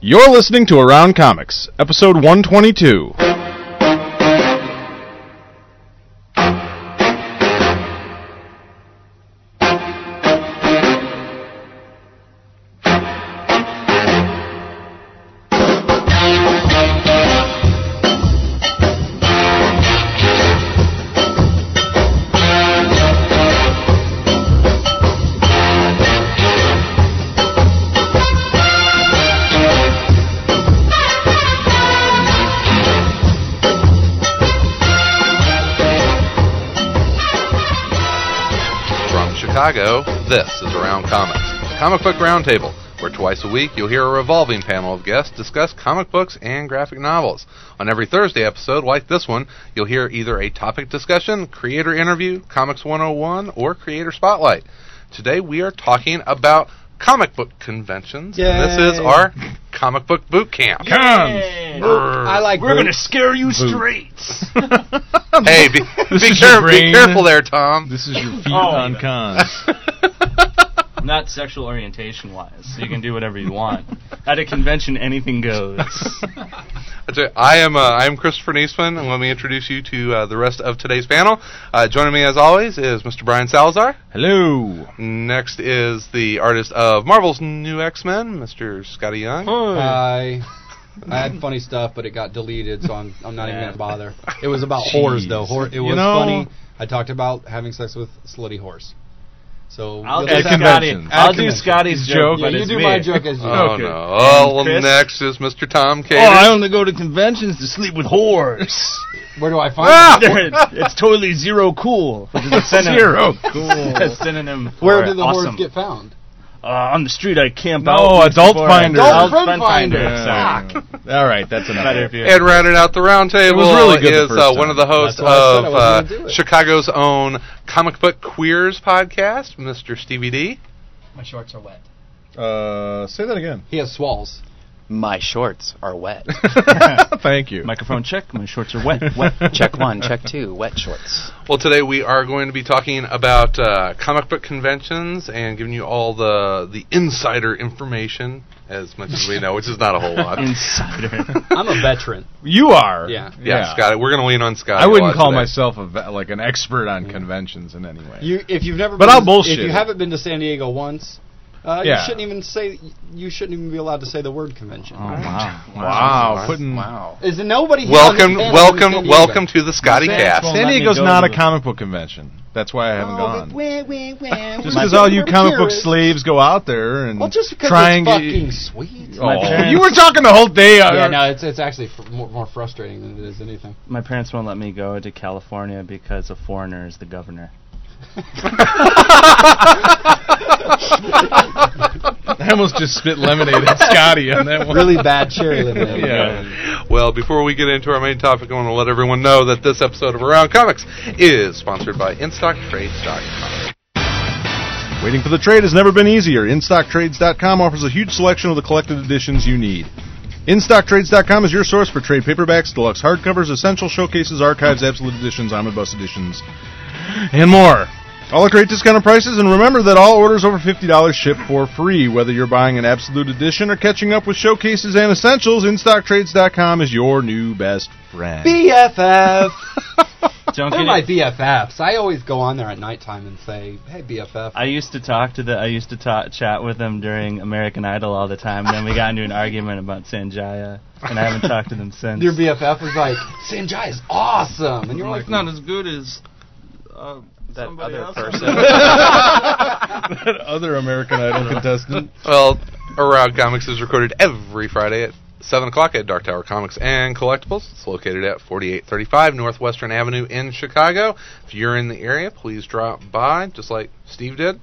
You're listening to Around Comics, episode 122. This is Around Comics, comic book roundtable, where twice a week you'll hear a revolving panel of guests discuss comic books and graphic novels. On every Thursday episode, like this one, you'll hear either a topic discussion, creator interview, Comics 101, or creator spotlight. Today we are talking about comic book conventions, and this is our comic book boot camp. I like We're gonna scare you Boot. straight. Hey, be, This be, care- be careful there, Tom. This is your oh, feet Oh, on cons. Not sexual orientation wise, so you can do whatever you want. At a convention, anything goes. That's right. I am uh, I am Christopher Niesman, and let me introduce you to uh, the rest of today's panel. Uh, joining me, as always, is Mr. Brian Salazar. Hello. Next is the artist of Marvel's New X Men, Mr. Skottie Young. I I had funny stuff, but it got deleted, so I'm I'm not even gonna bother. It was about whores though. Whore, it You was know- funny. I talked about having sex with slutty horse. So I'll do At just Skottie. conventions. I'll At do. Skottie's Joke, joke, Yeah, but you it's do me. my joke as you. Oh Okay. no! Oh, well, Chris? next is Mr. Tom Cater. Oh, I only go to conventions to sleep with whores. Where do I find Ah! them? it's totally zero cool, which is a synonym. Zero cool. a synonym. For Where do the awesome. whores get found? Uh, on the street, I camp No, out. Oh, adult Finder. Adult Adult Friend Friend Finder. Finder. Sorry. All right, that's enough. Better. And rounding out the roundtable was really good the is first uh, time. one of the hosts That's why I said I of uh, gonna do it. Chicago's own Comic Book Queers podcast, Mr. Stevie D. My shorts are wet. Uh, say that again. He has swalls. My shorts are wet. Thank you. Microphone check. My shorts are wet. Wet. check one, check two, wet shorts. Well, today we are going to be talking about uh, comic book conventions and giving you all the the insider information, as much as we know, which is not a whole lot. Insider. I'm a veteran. You are. Yeah. yeah, Scott, we're going to lean on Scott. I wouldn't call myself a ve- like an expert on conventions in any way. You if you've never But been I'll bullshit if you haven't been to San Diego once, uh, Yeah. you shouldn't even say you shouldn't even be allowed to say the word convention. Oh wow. wow, putting Wow. Is nobody here Welcome, on welcome, San Diego? welcome to the Skottie Cast. San Diego's not a comic book convention. That's why I haven't Oh, gone. but wah, wah, wah, Just because all you comic book slaves go out there and Well, just because try it's and get- fucking sweet. Oh, My parents- you were talking the whole day. uh, yeah, no, it's it's actually fr- more, more frustrating than it is anything. My parents won't let me go to California because a foreigner is the governor. I almost just spit lemonade at Skottie on that one. Really bad cherry lemonade. Yeah. Well, before we get into our main topic, I want to let everyone know that this episode of Around Comics is sponsored by InStockTrades.com. Waiting for the trade has never been easier. InStockTrades.com offers a huge selection of the collected editions you need. InStockTrades.com is your source for trade paperbacks, deluxe hardcovers, essential showcases, archives, absolute editions, omnibus editions, and more. All at great discounted prices, and remember that all orders over $50 ship for free. Whether you're buying an absolute edition or catching up with showcases and essentials, InStockTrades.com is your new best friend. BFF. Don't They're get my it. BFFs. I always go on there at nighttime and say, "Hey, BFF." I used to talk to the. I used to ta- chat with them during American Idol all the time. And then we got into an argument about Sanjaya, and I haven't talked to them since. Your BFF was like, "Sanjay is awesome," and you're like, not as good as uh, That somebody other else. person. that other American Idol contestant. Well, Around Comics is recorded every Friday at 7 o'clock at Dark Tower Comics and Collectibles. It's located at 4835 Northwestern Avenue in Chicago. If you're in the area, please drop by, just like Steve did.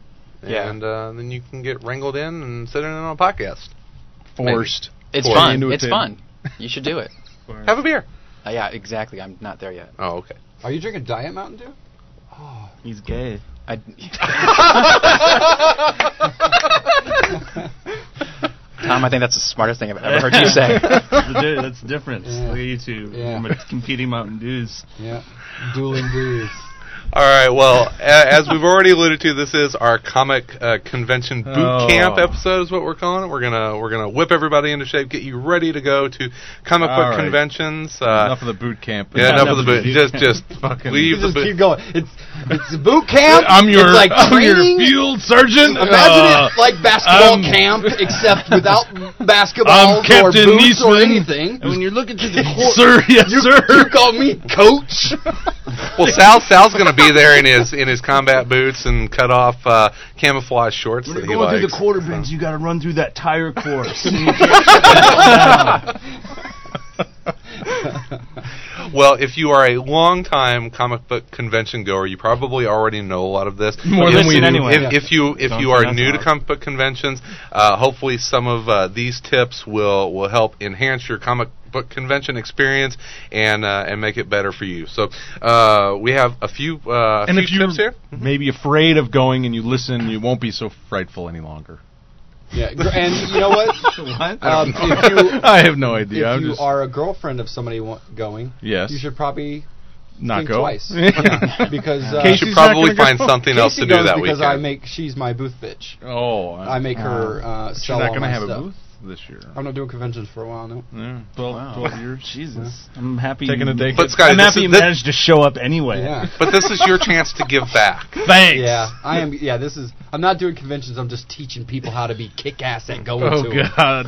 Yeah. And uh, then you can get wrangled in and sit in on a podcast. Forced. It's Pour it fun. It's fun. You should do it. Have a beer. Uh, yeah, exactly. I'm not there yet. Oh, okay. "Are you drinking Diet Mountain Dew?" He's gay. I, Tom, I think that's the smartest thing I've ever heard you say. Dude, that's different. Yeah. Look at you two. Yeah. Competing Mountain Dews. Yeah, dueling dues. All right. Well, a- as we've already alluded to, this is our comic uh, convention boot Oh. camp episode. Is what we're calling it. We're gonna we're gonna whip everybody into shape, get you ready to go to comic All book right. conventions. Uh, enough of the boot camp. yeah, enough of the boot. boot Just just Fucking- leave the just boot. keep going. It's it's boot camp. I'm your it's like I'm your field surgeon. Imagine Uh, it like basketball I'm- camp, except without basketball or Captain boots or anything. And when you're looking through the court, Sir, yes, You, sir. you call me coach? Well, Sal Sal's gonna be there in his in his combat boots and cut off uh, camouflage shorts when you're he going through likes. the quarter bends, you got to run through that tire course. And you can't Well, if you are a long-time comic book convention goer, you probably already know a lot of this. More if, than we do. If, Yeah. if you if Don't you are new to comic book conventions, uh, hopefully some of uh, these tips will will help enhance your comic book convention experience and uh, and make it better for you. So uh, we have a few uh, and few if you're tips here. maybe afraid of going and you listen, you won't be so frightful any longer. Yeah, and you know what? what? Um, if you I have no idea. if I'm you just are a girlfriend of somebody wa- going, yes, you should probably not think go twice. Yeah, because uh, You Casey's should probably gonna go. find something else to do goes that because weekend. I make she's my booth bitch. Oh, I make her uh, She's sell not all going to my have stuff. a booth this year. I'm not doing conventions for a while now. Yeah, 12, Wow. 12 years. Jesus, I'm happy. Taking a day. But Skottie, I'm happy you managed to show up anyway. Yeah. but this is your chance to give back. Thanks. Yeah, I am. Yeah, this is. I'm not doing conventions. I'm just teaching people how to be kick ass at going Oh to. 'em. God.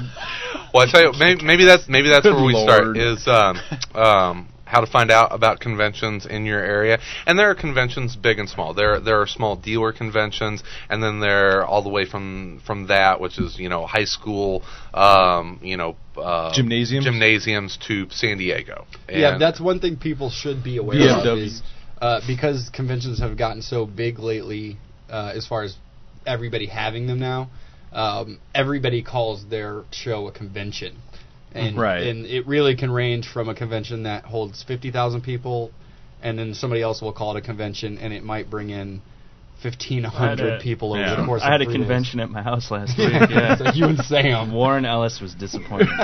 Well, I tell you, maybe, maybe that's maybe that's Good where we Lord. start is um, um, how to find out about conventions in your area. And there are conventions big and small. There there are small dealer conventions, and then there are all the way from from that, which is you know high school, um, you know. Uh, Gymnasiums? gymnasiums to San Diego. Yeah, that's one thing people should be aware VFW. of is uh, because conventions have gotten so big lately, uh, as far as everybody having them now. Um, everybody calls their show a convention, and Right. and it really can range from a convention that holds fifty thousand people, and then somebody else will call it a convention, and it might bring in fifteen I had hundred a- people over yeah. the course. I had a of three days. convention at my house last week. Yeah, Yeah. so you and Sam. Warren Ellis was disappointed.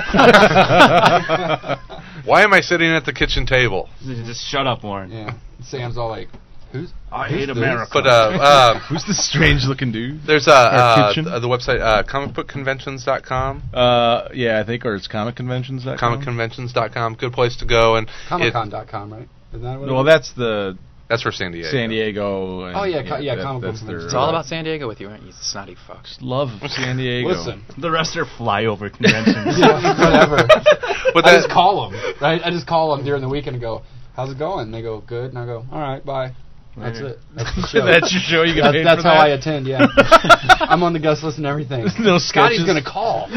Why am I sitting at the kitchen table? Just shut up, Warren. Yeah, Sam's all like, "Who's? I who's hate this?" America. But uh, uh, Who's the strange looking dude? there's uh, uh, th- the website uh, comicbookconventions.com. Uh, yeah, I think, or it's comicconventions.com. comicconventions.com. Good place to go, and it- ComicCon.com, right? Isn't that what Well, that's the that's for San Diego. San Diego. And, Oh, yeah, co- yeah, that- comic book that's. It's all about San Diego with you, aren't you? Snotty fucks. love San Diego. Listen, the rest are flyover conventions. yeah, whatever. But I just call them. Right? I just call them during the weekend and go, "How's it going?" And they go, "Good." And I go, "All right, bye." That's it. That's the show. that's your show. You get That's, paid that's for how that? I attend. Yeah, I'm on the guest list and everything. No Skottie's gonna call.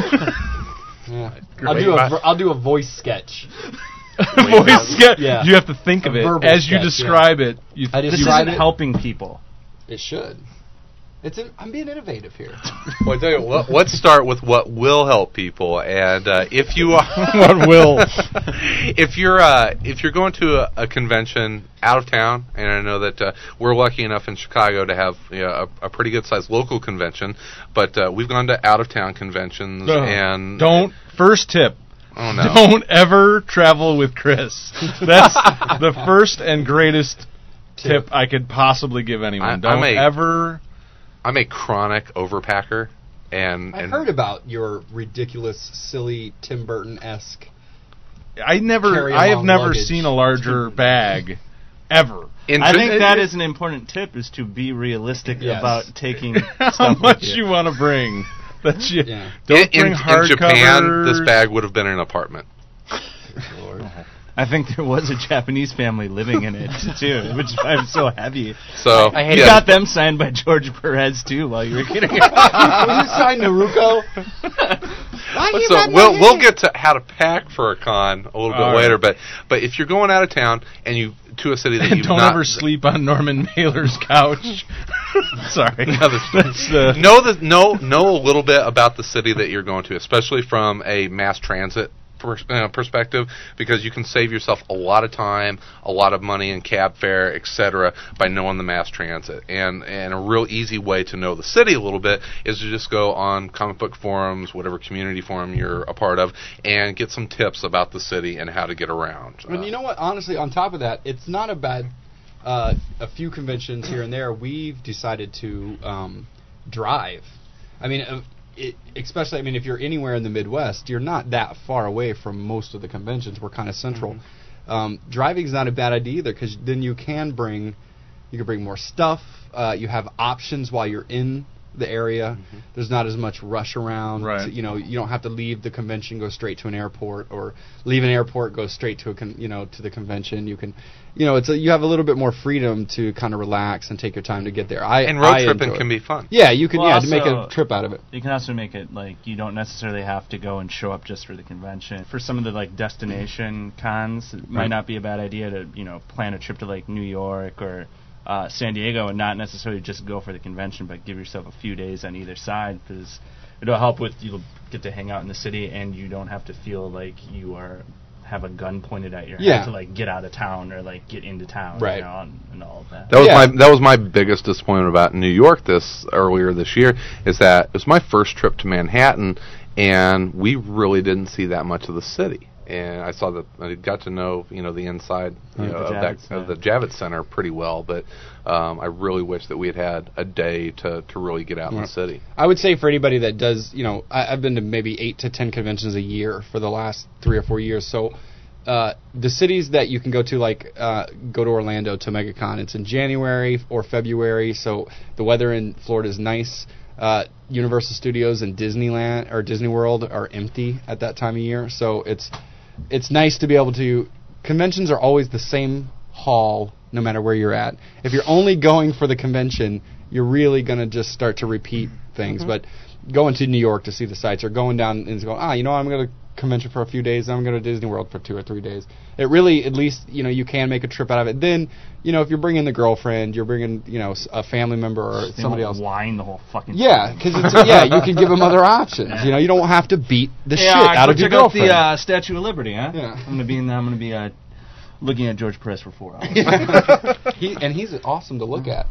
yeah, I'll do a ver- I'll do a voice sketch. Voice sketch. Yeah. You have to think A of it verbal as you sketch, describe it. You I th- This isn't it. helping people. It should. It's in, I'm being innovative here. well, I tell you, what, let's start with what will help people. And uh, if you are, What will? if you're uh, if you're going to a, a convention out of town, and I know that uh, we're lucky enough in Chicago to have you know, a, a pretty good sized local convention, but uh, we've gone to out of town conventions No. and Don't. First tip. Oh no. Don't ever travel with Chris. That's the first and greatest tip I could possibly give anyone. I- Don't a- ever. I'm a chronic overpacker, and, I and heard about your ridiculous, silly Tim Burton esque. I never, I have never luggage. seen a larger bag, ever. in I think that is an important tip: is to be realistic Yes. about taking How stuff much with you want to bring? That's you. Yeah. Don't in, bring in hard Japan, this bag would have been an apartment. I think there was a Japanese family living in it too, which is why it's so heavy. So I hate You yeah, got them signed by George Perez too, while you were getting it. Will you sign Naruko? so we'll we'll get to how to pack for a con a little bit All right. later, but but if you're going out of town and you to a city that And you've don't not ever sleep on Norman Mailer's couch. Sorry. No, that's- That's the- know the know know a little bit about the city that you're going to, especially from a mass transit uh, perspective, because you can save yourself a lot of time, a lot of money in cab fare, etc., by knowing the mass transit. And and a real easy way to know the city a little bit is to just go on comic book forums, whatever community forum you're a part of, and get some tips about the city and how to get around. And Uh, you know what? Honestly, on top of that, it's not a bad uh, a few conventions here and there, we've decided to um, drive. I mean, uh, it, especially I mean, if you're anywhere in the Midwest, you're not that far away from most of the conventions. We're kind of central. Mm-hmm. Um, driving's not a bad idea either because then you can bring you can bring more stuff. Uh, you have options while you're in the area. Mm-hmm. There's not as much rush around. Right. to- you know, you don't have to leave the convention, go straight to an airport, or leave an airport, go straight to a con- you know to the convention. You can, you know, it's a, you have a little bit more freedom to kind of relax and take your time to get there. I And road I tripping can it. be fun. Yeah, you can Well, yeah to make a trip out of it. You can also make it like you don't necessarily have to go and show up just for the convention. For some of the like destination cons, it might not be a bad idea to you know plan a trip to like New York or uh, San Diego and not necessarily just go for the convention, but give yourself a few days on either side because it'll help with you'll get to hang out in the city and you don't have to feel like you are have a gun pointed at your Yeah. head to like get out of town or like get into town, Right. You know, and, and all of that. That was Yeah. my that was my biggest disappointment about New York this earlier this year is that it was my first trip to Manhattan and we really didn't see that much of the city. And I saw that I got to know you know the inside you Of know, the of that Javits, of the Javits Center pretty well, but um, I really wish that we had had a day to, to really get out in the city. I would say for anybody that does, you know, I, I've been to maybe eight to ten conventions a year for the last three or four years. So, uh, the cities that you can go to, like uh, go to Orlando to MegaCon. It's in January or February, so the weather in Florida is nice. Uh, Universal Studios and Disneyland or Disney World are empty at that time of year, so it's it's nice to be able to. Conventions are always the same hall, no matter where you're at. If you're only going for the convention, you're really going to just start to repeat things. But going to New York to see the sites, or going down and going, ah, you know, I'm going to convention for a few days, then I'm going to Disney World for two or three days. It really, at least, you know, you can make a trip out of it. Then, you know, if you're bringing the girlfriend, you're bringing, you know, a family member or They somebody else. whine the whole fucking Yeah, because it's yeah, you can give them other options. You know, you don't have to beat the Yeah, shit out of your check out the uh, Statue of Liberty, huh? Yeah. I'm gonna be in. I'm gonna be uh, looking at George Perez for four hours. he, and he's awesome to look at.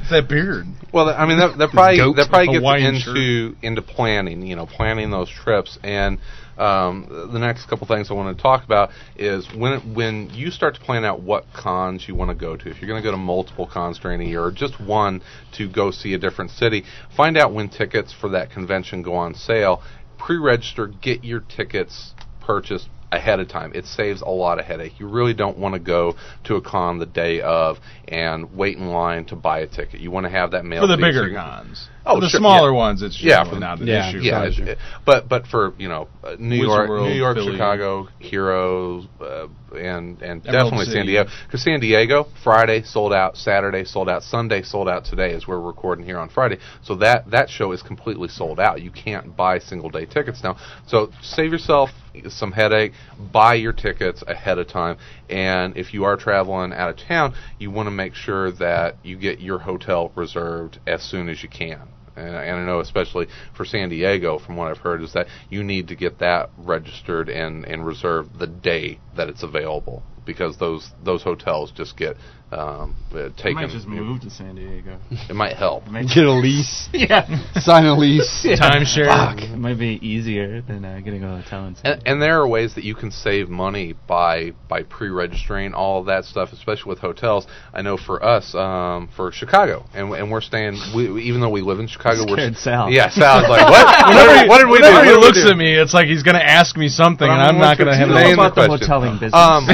It's that beard. Well, I mean, that, that probably Goat that probably gets Hawaiian into into planning. You know, planning those trips. And um, the next couple things I want to talk about is when when you start to plan out what cons you want to go to. If you're going to go to multiple cons during a year, or just one to go see a different city, find out when tickets for that convention go on sale. Pre-register, get your tickets purchased ahead of time. It saves a lot of headache. You really don't want to go to a con the day of and wait in line to buy a ticket. You want to have that mail For the to you so bigger cons. Oh, for the sure, smaller yeah. ones, it's Yeah, for- not an yeah, issue. Yeah, Gotcha. it's- but but for you know uh, New Wizard York, World, New York, Philly. Chicago, Heroes, uh, and and Emerald definitely San Diego. Because San Diego Friday sold out, Saturday sold out, Sunday sold out today as we're recording here on Friday. So that that show is completely sold out. You can't buy single day tickets now. So save yourself some headache. Buy your tickets ahead of time. And if you are traveling out of town, you want to make sure that you get your hotel reserved as soon as you can. And, and I know, especially for San Diego, from what I've heard, is that you need to get that registered and, and reserved the day that it's available because those those hotels just get um, uh, I taken. might just move to San Diego. It might help. It might, Get a lease, yeah. sign a lease. Timeshare. It might be easier than uh, getting a hotel in San And, and there are ways that you can save money by by pre-registering all of that stuff, especially with hotels. I know for us, um, for Chicago, and and we're staying. We, we- even though we live in Chicago, we're Scared Sal. Yeah, Sal's like, what? Whenever he, what did we do? whenever he looks do? at me, it's like he's going to ask me something, and I'm I'm not going going to to have name an the about the question. hoteling business. Um,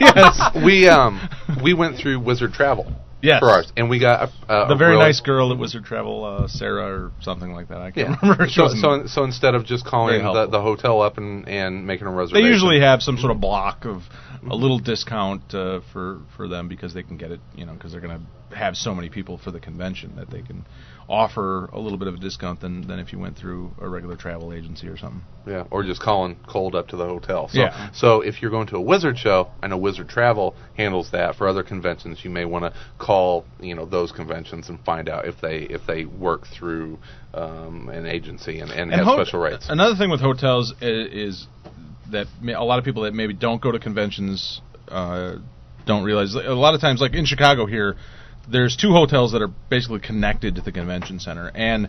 yes. we um we went through Wizard Travel Yes. for ours, and we got a, a The very nice girl at Wizard Travel, uh, Sarah or something like that. I can't Yeah. remember. So, so so instead of just calling the, the hotel up and, and making a reservation, they usually have some sort of block of a little discount uh, for for them because they can get it, you know, because they're going to have so many people for the convention that they can offer a little bit of a discount than than if you went through a regular travel agency or something. Yeah, or just calling cold up to the hotel. So, Yeah. so if you're going to a Wizard show, I know Wizard Travel handles that. For other conventions, you may want to call, you know, those conventions and find out if they if they work through um, an agency and, and, have ho- special rates. Another thing with hotels is, is that a lot of people that maybe don't go to conventions uh, don't realize. A lot of times, like in Chicago here, there's two hotels that are basically connected to the convention center, and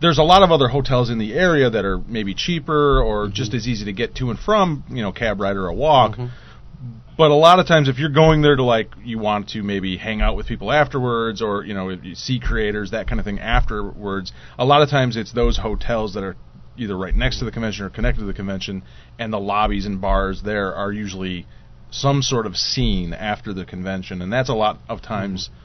there's a lot of other hotels in the area that are maybe cheaper or mm-hmm. just as easy to get to and from, you know, cab ride or a walk. Mm-hmm. but a lot of times, if you're going there to like, you want to maybe hang out with people afterwards, or you know, if you see creators, that kind of thing afterwards. A lot of times, it's those hotels that are either right next to the convention or connected to the convention, and the lobbies and bars there are usually some sort of scene after the convention, and that's a lot of times. Mm-hmm.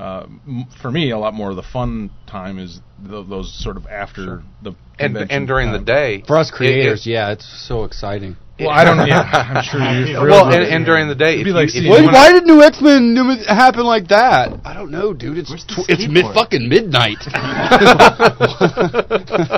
Uh, m- for me, a lot more of the fun time is th- those sort of after the And convention and during the day. For us it- it- creators, yeah, it's so exciting. Well, I don't know. Yeah, I'm sure you. well, and, and during the day, It'd if be you, like if you Wait, wanna- why did New X Men happen like that? I don't know, dude. It's Where's the tw- it's skateboard? mid fucking midnight.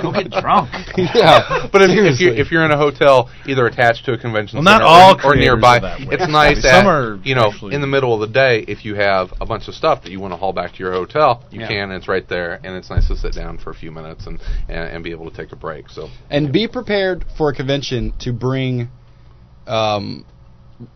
Go get drunk. yeah, But if, if you seriously. if you're in a hotel either attached to a convention Well, not center all or, or creators nearby, are that way. it's nice Some that are you know actually- in the middle of the day if you have a bunch of stuff that you want to haul back to your hotel, you Yeah. can. And it's right there, and it's nice to sit down for a few minutes and, and and be able to take a break. So and be prepared for a convention to bring. Um,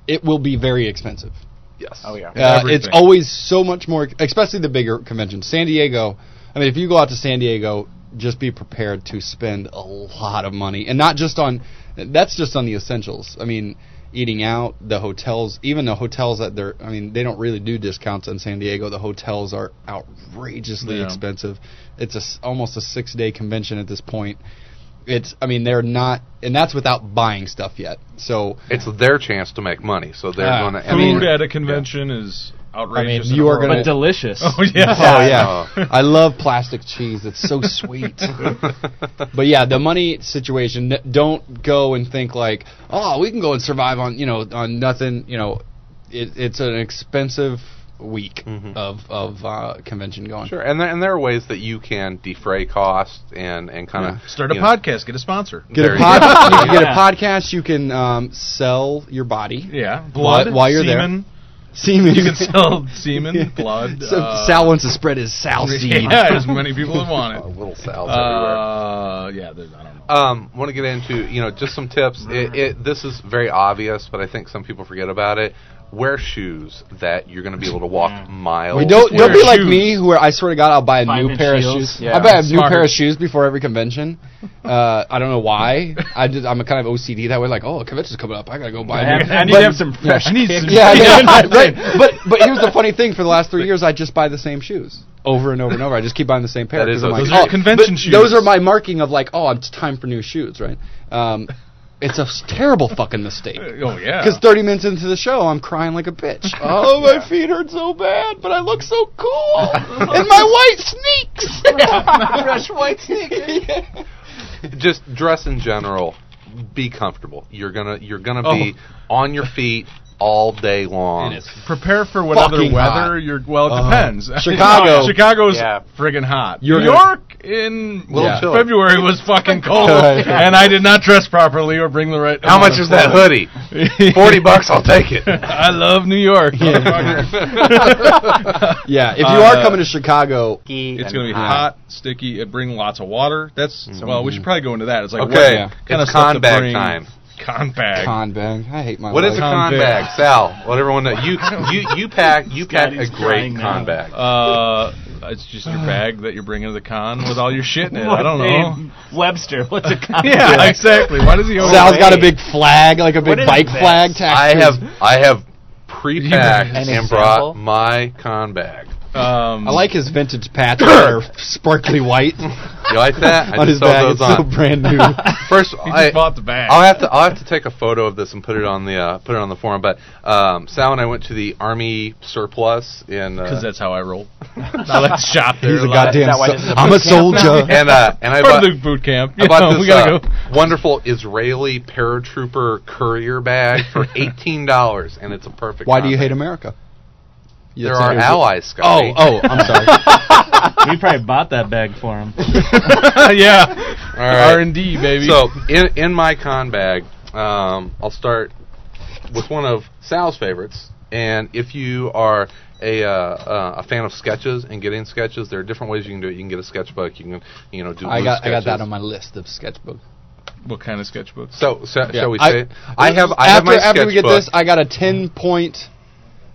it will be very expensive. yes, Oh yeah. Uh, it's always so much more, especially the bigger conventions. San Diego. I mean, if you go out to San Diego, just be prepared to spend a lot of money, and not just on. That's just on the essentials. I mean, eating out, the hotels, even the hotels that they're. I mean, they don't really do discounts in San Diego. The hotels are outrageously Yeah. expensive. It's a s almost a six day convention at this point. It's. I mean, they're not, and that's without buying stuff yet. So it's their chance to make money. So they're Ah, going to. I mean- Food at a convention is outrageous. you are gonna- But delicious. Oh yeah. Oh yeah, I love plastic cheese. It's so sweet. but yeah, the money situation. Don't go and think like, oh, we can go and survive on you know on nothing. You know, it, it's an expensive week Mhm. of of uh, convention going. Sure, and there, and there are ways that you can defray costs and and kind of Start a podcast. Get a sponsor. Get There a you pod, you can get a podcast. You can um, sell your body. Yeah. Blood. while you're there. semen. Semen. You can sell semen, blood. So uh, Sal wants to spread his Sal seed. Yeah, as many people as want it. it. little salves everywhere. Uh, yeah, there's, I don't know. Um, want to get into you know just some tips. It, it, this is very obvious, but I think some people forget about it. Wear shoes that you're going to be able to walk miles. We don't don't be like shoes. me, where I swear to God, I'll buy a new Five-inch pair of shoes. Yeah. I buy a new pair of shoes before every convention. Uh, I don't know why. I just, I'm a kind of OCD that way. Like, oh, a convention's coming up. I gotta go buy. a new And, and But- you have some fresh I need kicks. some- Yeah, yeah, Yeah, right. But but here's the funny thing: for the last three years, I just buy the same shoes over and over and over. I just keep buying the same pair. That is 'cause I'm like, Those are oh, convention shoes. Those are my marking of like, oh, it's time for new shoes, right? Um, it's a terrible fucking mistake. Uh, oh yeah. Because 30 minutes into the show, I'm crying like a bitch. Oh, my feet hurt so bad, but I look so cool. and my white sneaks. Fresh white sneakers. just dress in general. Be comfortable. You're gonna you're gonna be Oh. on your feet all day long. And Prepare for whatever Fucking weather hot. you're. Well, it Uh, depends. Chicago. Chicago's Yeah. friggin' hot. You're New gonna- York in Little Yeah. chilly. February was fucking cold, Right. and I did not dress properly or bring the right. How much is that hoodie? Forty bucks. I'll take it. I love New York. yeah, if you Uh, are coming to Chicago, It's going to be hot, sticky. It bring lots of water. That's well, we should probably go into that. It's like Okay, Yeah. kind of it's con bag time. Con bag. con bag. I hate my What life. is a Con con bag. bag, Sal? Let everyone know. You you you pack you pack a great con now. bag. Uh, it's just your bag that you're bringing to the con with all your shit in it. I don't know. Webster, what's a con? Bag? Yeah, exactly. Why does he always Sal's got a big flag, like a big bike this? flag. tacked I have I have pre-packed An and brought my con bag. Um, I like his vintage patch that are sparkly white You like that? I on his just sewed bag. those It's so brand new. First, he I, just bought the bag. I'll have to I'll have to take a photo of this and put it on the uh, put it on the forum. But um, Sal and I went to the Army surplus in because uh, that's how I roll. I like to shop there. He's a lot. goddamn. that why so- this is a I'm a boot camp now? soldier. and uh, and I bought the boot camp. I bought know, this we gotta uh, go. wonderful Israeli paratrooper courier bag for eighteen dollars, and it's a perfect. Why do you hate. America? There are allies, Oh, Scotty. oh, I'm sorry. we probably bought that bag for him. yeah. All right. R and D baby. So in in my con bag, um, I'll start with one of Sal's favorites. And if you are a uh, uh, a fan of sketches and getting sketches, there are different ways you can do it. You can get a sketchbook. You can you know do. I loose got I got that on my list of sketchbook. what kind of sketchbook? So, so Yeah. shall we I- say? it? I have I have after, my after we get this, I got a ten point,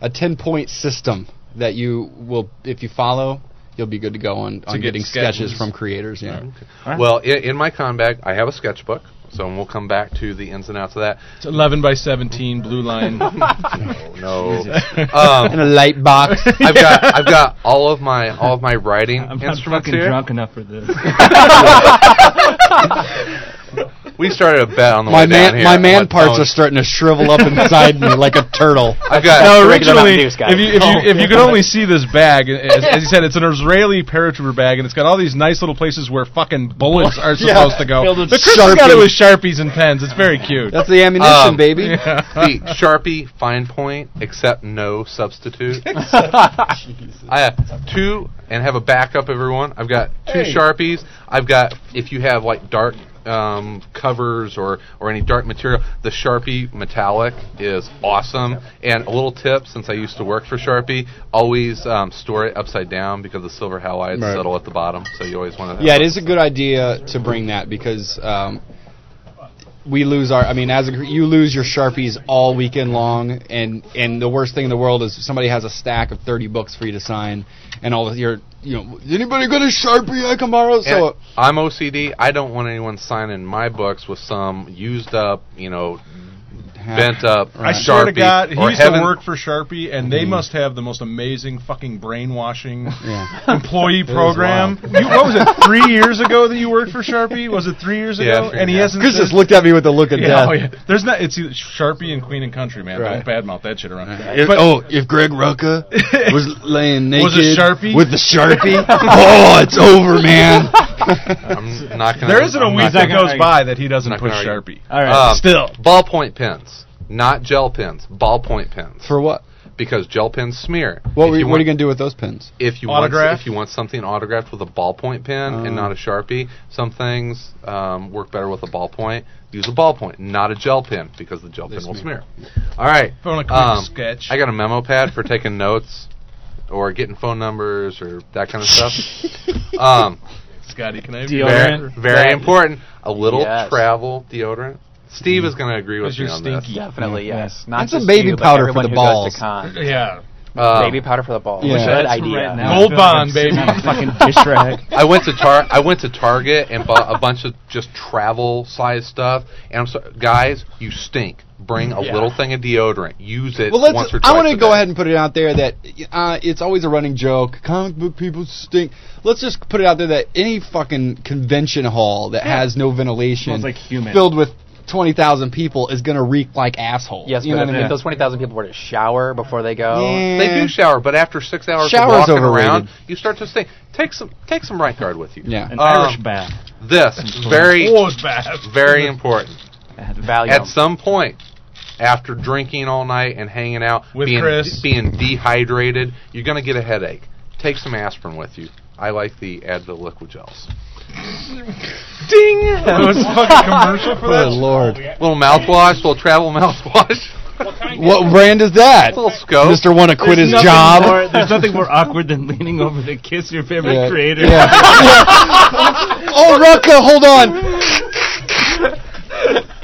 a ten point system that you will, if you follow, you'll be good to go on, on get getting sketches. sketches. from creators. Yeah. Well, in, in my con bag, I have a sketchbook, so we'll come back to the ins and outs of that. It's 11 by 17, blue line. No, In um, a light box. I've got I've got all of my all of my writing I'm not instruments fucking here. drunk enough for this. We started a bet on the my way down man, here. my man parts are starting to shrivel up inside me like a turtle. I've got No, originally, Dew, Scott. if you if you if you could only see this bag, as, as you said, it's an Israeli paratrooper bag, and it's got all these nice little places where fucking bullets are Yeah. supposed to go. Filled The Chris has got it with sharpies and pens. It's very cute. That's the ammunition, Um, baby. the Sharpie fine point, except no substitute. I have two and have a backup. Everyone, I've got two Hey. Sharpies. I've got if you have like dark um, covers or or any dark material, the Sharpie metallic is awesome. And a little tip, since I used to work for Sharpie, always um, store it upside down because the silver halides Right. settle at the bottom. So you always want to. Yeah, it is a good idea to bring that because um, we lose our. I mean, as a, you lose your sharpies all weekend long, and and the worst thing in the world is somebody has a stack of thirty books for you to sign, and all of your you know, anybody got a sharpie I can borrow? So And I'm OCD. I don't want anyone signing my books with some used up, you know, bent up I Sharpie. swear to God, he or used to work for Sharpie, and they must have the most amazing fucking brainwashing yeah. employee program. You, what was it? Three years ago that you worked for Sharpie? Was it three years Yeah, ago? three and he and hasn't. Chris said- just looked at me with a look of yeah, death. oh, yeah. There's not. It's Sharpie and Queen and Country, man. Right. Don't badmouth that shit around. If- But- oh, if Greg Rucka was laying naked Was it Sharpie? with the sharpie, oh, it's over, man. I'm not gonna. There isn't a I'm week that gonna goes by that he doesn't Not push gonna argue. Sharpie. All right. Um, Still. ballpoint pens, not gel pens. Ballpoint pens, For what? because gel pens smear. What, If were, you what are you gonna do with those pens? if you want Autograph? if you want something autographed with a ballpoint pen Oh. and not a sharpie, some things um, work better with a ballpoint. Use a ballpoint, not a gel pen, because the gel They pen will smear. smear. All right. If I a quick Um, sketch. I got a memo pad for taking notes or getting phone numbers or that kind of stuff. um, Scotty, can I have Deal. your- very, very important. A little Yes. travel deodorant. Steve is going to agree with me you're on stinky. Definitely, Yeah. yes. Not And some just baby you, but powder for everyone the who balls. To con. Yeah. this. Um, baby powder for the balls. Yeah. Good That's idea. Right now, Gold bond, I'm baby. a fucking dish rack. I went to tar- I went to Target and bought a bunch of just travel size stuff. And I'm sorry, guys, you stink. Bring a Yeah. little thing of deodorant. Use it Well, once let's. or twice. I want to go ahead and put it out there that uh, it's always a running joke. Comic book people stink. Let's just put it out there that any fucking convention hall that has no ventilation, Smells like human. filled with twenty thousand people, is gonna reek like asshole. Yes, you but know if, what I if mean? those 20,000 people were to shower before they go, Yeah. They do shower, but after six hours Shower's of walking overrated. around, you start to stink. Take some take some right guard with you. Yeah. An Um, Irish bath. This very it's bad. very important. Valium. At some point, after drinking all night and hanging out, With being Chris. being dehydrated, you're gonna get a headache. Take some aspirin with you. I like the Advil liquid gels. Ding! It was a fucking commercial for that. Good lord. Oh, little mouthwash, little travel mouthwash. What brand is that? little scope. Mister want to quit There's his nothing job. More, there's nothing more awkward than leaning over to kiss your favorite Yeah. creator. Yeah. oh, Rucka, hold on.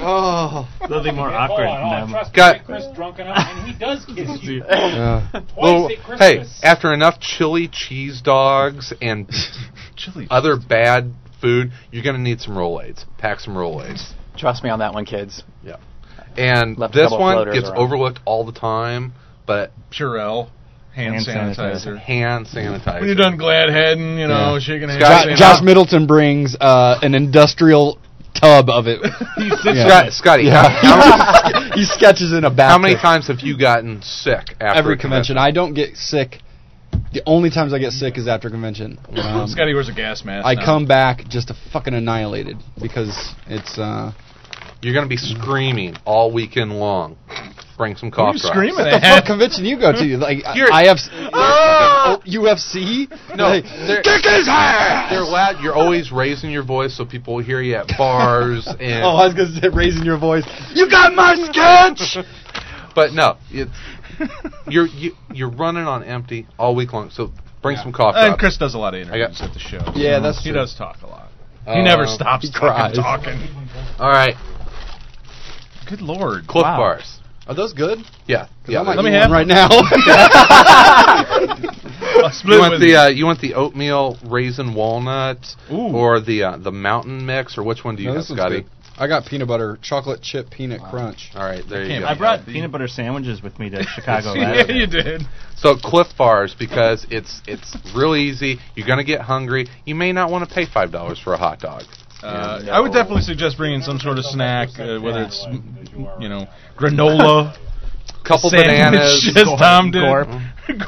oh. Nothing more awkward than that. Got Chris drunk enough, and he does kiss you. Yeah. little, at hey, Christmas. after enough chili cheese dogs and Chili. other bad food, you're gonna need some Rolaids. Pack some Rolaids. Trust me on that one, kids. Yeah. And Left this one floaters gets around. overlooked all the time, but Purell. Hand, Hand sanitizer. hand sanitizer. When you're done glad heading, you know, Yeah. shaking hands. Scott- Josh "Oh, Middleton brings uh, an industrial tub of it. Yeah. Scott, Skottie, Yeah. how, how- he sketches in a bathtub. how many times have you gotten sick after Every a convention. I don't get sick. The only times I get sick is after convention. Um, Skottie wears a gas mask. I now. come back just to fucking annihilated because it's. uh You're going to be screaming all weekend long. Bring some What cough drops. screaming What the at? fuck convention you go to? Like You're- I have oh, UFC. No, Like, they're, they're loud. You're always raising your voice so people will hear you at bars and. oh, I was gonna say raising your voice. You got my sketch. But no, it's you're you, you're running on empty all week long. So bring some coffee. And drops. Chris does a lot of interviews at the show. Yeah, that's he true. does talk a lot. He Uh, never stops he fucking cries. talking. All right, Good lord. Clif Wow. Bars. Are those good? Yeah, yeah. Let me have one right now. split You want with the you. uh, you want the oatmeal raisin walnut Ooh. or the uh, the mountain mix or which one do you No, have, Skottie? good. I got peanut butter, chocolate chip peanut crunch. All right, there you go. I brought healthy. peanut butter sandwiches with me to Chicago. yeah, last you did. So Clif Bars because it's it's real easy. You're gonna get hungry. You may not want to pay five dollars for a hot dog. Uh, I would definitely suggest bringing some sort of snack, uh, whether it's you know granola, Couple sandwich, bananas. as Tom did. Gorp.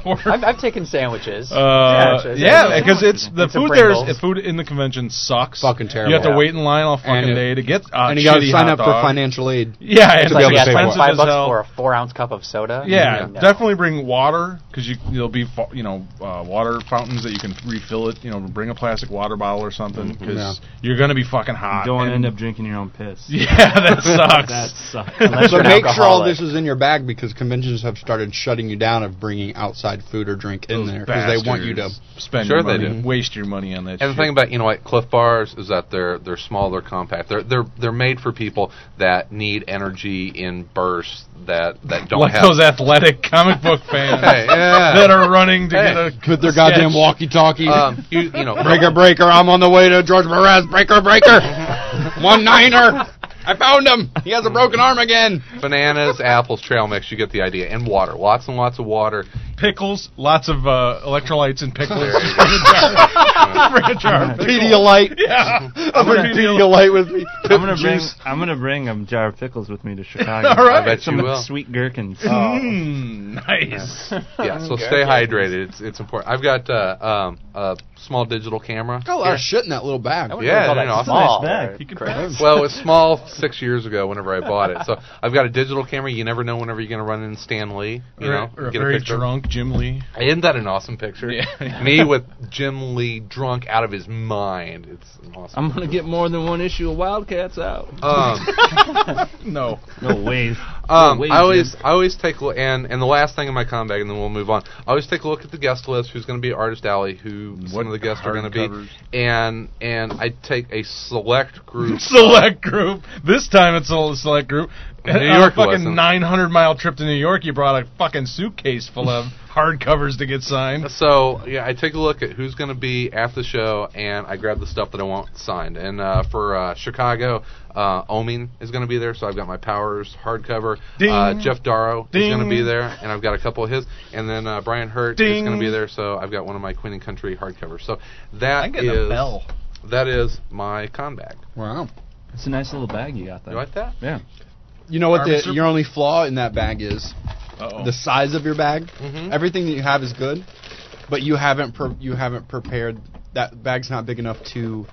Gorp. I've, I've taken sandwiches. Uh, it's- yeah, because it's the And some food there. The food in the convention sucks. Fucking terrible. You have to Yeah. wait in line all fucking And day to get uh, and you got to sign hot up for financial aid. Yeah, and it's be able yeah, pay five, for it. expensive five as bucks hell. for a four ounce cup of soda. Yeah, No. definitely bring water because you there'll be fo- you know uh, water fountains that you can refill it. You know, bring a plastic water bottle or something because Yeah. you're gonna be fucking hot. You don't and- end up drinking your own piss. Yeah, that sucks. that sucks. Unless So make sure all this is in your bag because conventions have started shutting you down of bringing outside food or drink in Those there because they want you to. spend Sure your they money, do. waste your money on that. And the thing about you know what Clif Bars is that they're they're small, they're compact. They're they're they're made for people that need energy in bursts that that don't like have. those athletic comic book fans Hey, yeah. that are running to Hey. get a With their goddamn walkie-talkie. um, you you know breaker, breaker! I'm on the way to George Mraz. Breaker, breaker! One niner. I found him. He has a broken arm again. bananas, apples, trail mix. You get the idea, and water. Lots and lots of water. Pickles, lots of uh, electrolytes and pickles. There you Bring a jar of pickles. Pedialyte. Yeah, I'm gonna Pedialyte with me. I'm gonna bring I'm gonna bring a jar of pickles with me to Chicago. All right. I bet Some you will. sweet gherkins. Mm, nice. Yeah, so stay hydrated. It's it's important. I've got uh, um, a small digital camera. Got a lot of shit in that little bag. I Yeah, call no, that no, it's small. nice bag. You can. Well, it was small six years ago whenever I bought it. So I've got a digital camera. You never know whenever you're going to run in Stan Lee. You or, know, or a get very a picture. drunk Jim Lee. Isn't that an awesome picture? Yeah. Me with Jim Lee drunk out of his mind. It's an awesome. I'm gonna get more than one issue of Wildcats out. Um, No. No way. um, No way, I always, Jim. I always take a look, and and the last thing in my con bag, and then we'll move on. I always take a look at the guest list. Who's going to be Artist Alley? Who some of the guests are going to be? And and I take a select group. select group. This time it's all a select group. New On York a fucking wasn't. 900 mile trip to New York, you brought a fucking suitcase full of hardcovers to get signed. So yeah, I take a look at who's going to be at the show, and I grab the stuff that I want signed. And uh, for uh, Chicago, uh, Oeming is going to be there, so I've got my Powers hardcover. Ding. Uh, Geof Darrow is going to be there, and I've got a couple of his. And then uh, Brian Hurtt is going to be there, so I've got one of my Queen and Country hardcovers. So that I'm getting a is- bell. that is my con bag. Wow. It's a nice little bag you got there. You like that? Yeah. You know what the, your only flaw in that bag is? Uh-oh. The size of your bag. Mhm. Everything that you have is good, but you haven't pre- you haven't prepared. That bag's not big enough to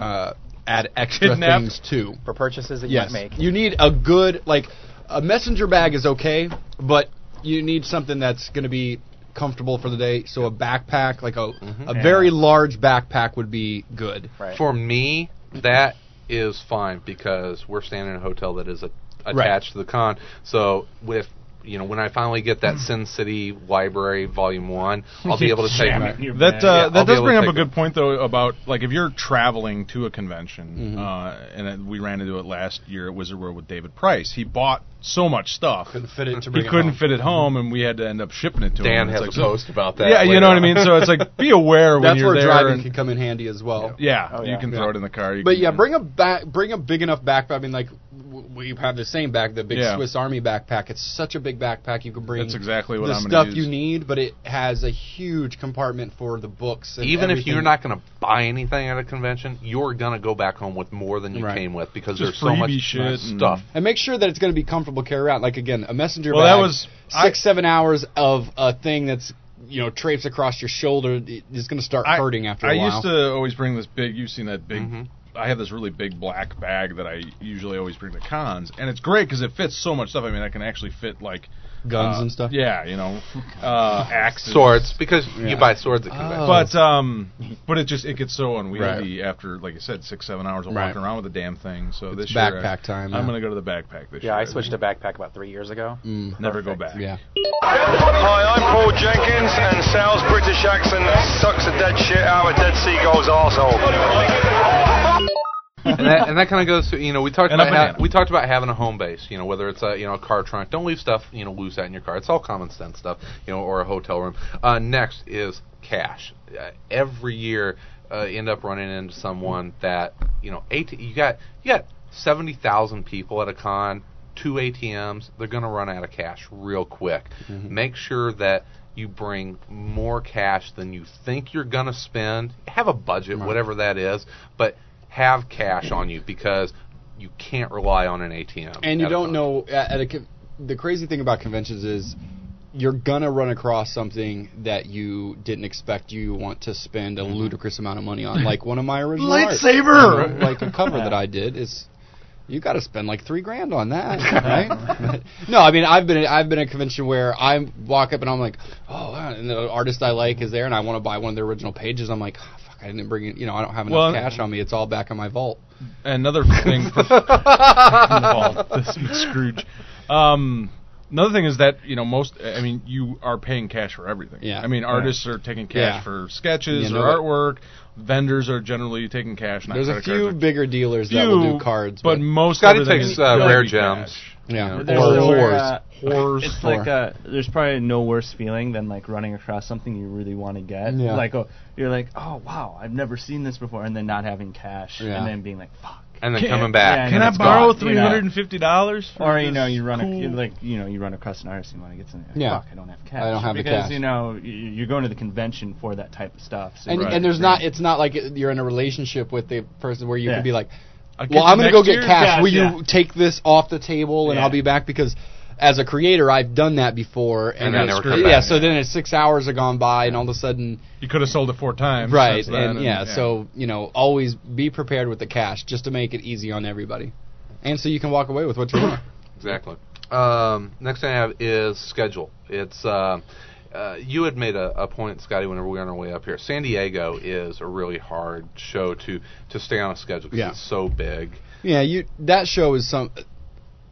uh, add extra Kidnap? things to. For purchases that you Yes, might make. you need a good like a messenger bag is okay, but you need something that's going to be comfortable for the day. So a backpack, like a a Yeah. very large backpack, would be good. Right. For me, that is fine because we're staying in a hotel that is a, attached to the con. So with you know, when I finally get that Sin City Library Volume One, I'll be able to take Jam it in your That uh, Yeah, that be does bring up a good it. point though about like if you're traveling to a convention, Mm-hmm. uh, and it, we ran into it last year at Wizard World with David Price. He bought so much stuff, Couldn't fit it to he bring it couldn't home. fit it home, and we had to end up shipping it to him. Dan has it's a so- post about that. Yeah, you later know what I mean. So it's like be aware when That's you're where there. driving and- can come in handy as well. yeah, Oh, you yeah. can Yeah. throw it in the car. you But yeah, bring a back, bring a big enough backpack. I mean, like w- we have the same bag, the big Yeah. Swiss Army backpack. It's such a big backpack. You can bring That's exactly what the I'm gonna stuff use. you need, but it has a huge compartment for the books. And Even if you're not going to buy anything at a convention, you're going to go back home with more than you Right. came with because Just there's so much shit stuff. and make sure that it's going to be comfortable to carry around. Like again, a messenger Well, bag. that was- six, I- seven hours of a thing that's you know drapes across your shoulder. is going to start I- hurting after I a while. I used to always bring this big. You've seen that big. Mhm. I have this really big black bag that I usually always bring to cons, and it's great because it fits so much stuff. I mean, I can actually fit like Guns uh, and stuff. Yeah, you know, uh, axes, Swords because Yeah. you buy swords at conventions. But um, but it just it gets so unwieldy Right. after like I said six seven hours of Right. walking around with the damn thing. So It's this backpack I, time, I'm yeah. gonna go to the backpack this year. Yeah, I switched to backpack about three years ago. Mm, Never go back. yeah. Hi, I'm Paul Jenkins, and Sal's British accent sucks the dead shit out of Dead Seagull's arsehole. And that, and that kind of goes to you know we talked And about ha- we talked about having a home base you know whether it's a you know a car trunk. Don't leave stuff you know loose out in your car. It's all common sense stuff you know or a hotel room. Uh, next is cash. Uh, every year uh, end up running into someone that you know AT- you got you got seventy thousand people at a con two ATMs they're going to run out of cash real quick. Make sure that you bring more cash than you think you're going to spend. Have a budget whatever that is but have cash on you because you can't rely on an ATM. and you don't know at at a the crazy thing about conventions is you're gonna run across something that you didn't expect you want to spend a Mm-hmm. ludicrous amount of money on like one of my original. Lightsaber! You know, like a cover that I did is you got to spend like three grand on that, right? But- no, I mean I've been I've been at a convention where I walk up and I'm like, oh, and the artist I like is there, and I want to buy one of their original pages. I'm like, oh, fuck, I didn't bring it. You know, I don't have enough Well- cash on me. It's all back in my vault. another thing for involved, this Scrooge. Um, another thing is that you know most. I mean, you are paying cash for everything. Yeah. I mean, artists are taking cash Yeah. for sketches You or know it. artwork. Vendors are generally taking cash. Not There's a few cards. bigger dealers that Few, will do cards, but most Skottie everything takes uh, rare gems. cash. Yeah, There's or nowhere, uh, Whores. It's Or- like a, there's probably no worse feeling than like running across something you really want to get. Yeah. Like oh, you're like, oh wow, I've never seen this before, and then not having cash, Yeah. and then being like, fuck. and then Can- coming back. yeah, Can I borrow gone, you three know. hundred and fifty dollars? Or you know, you run cool- a you like you know you run across an artist and you want to get something. Like, Yeah. Fuck, I don't have cash. I don't have the because cash. you know you're going to the convention for that type of stuff. So and, you and there's bring- not it's not like you're in a relationship with the person where you Yeah. can be like I'll get well i'm gonna go get cash Cash, will yeah. you take this off the table and Yeah. i'll be back because as a creator i've done that before And then never come yeah back. so then it's six hours have gone by and all of a sudden You could have sold it four times. right since then, and yeah, so you know always be prepared with the cash just to make it easy on everybody and so you can walk away with what you want Exactly. Um, next thing I have is schedule. It's uh, uh, you had made a, a point, Skottie, whenever we were on our way up here. San Diego is a really hard show to to stay on a schedule because Yeah. it's so big. Yeah, you that show is some.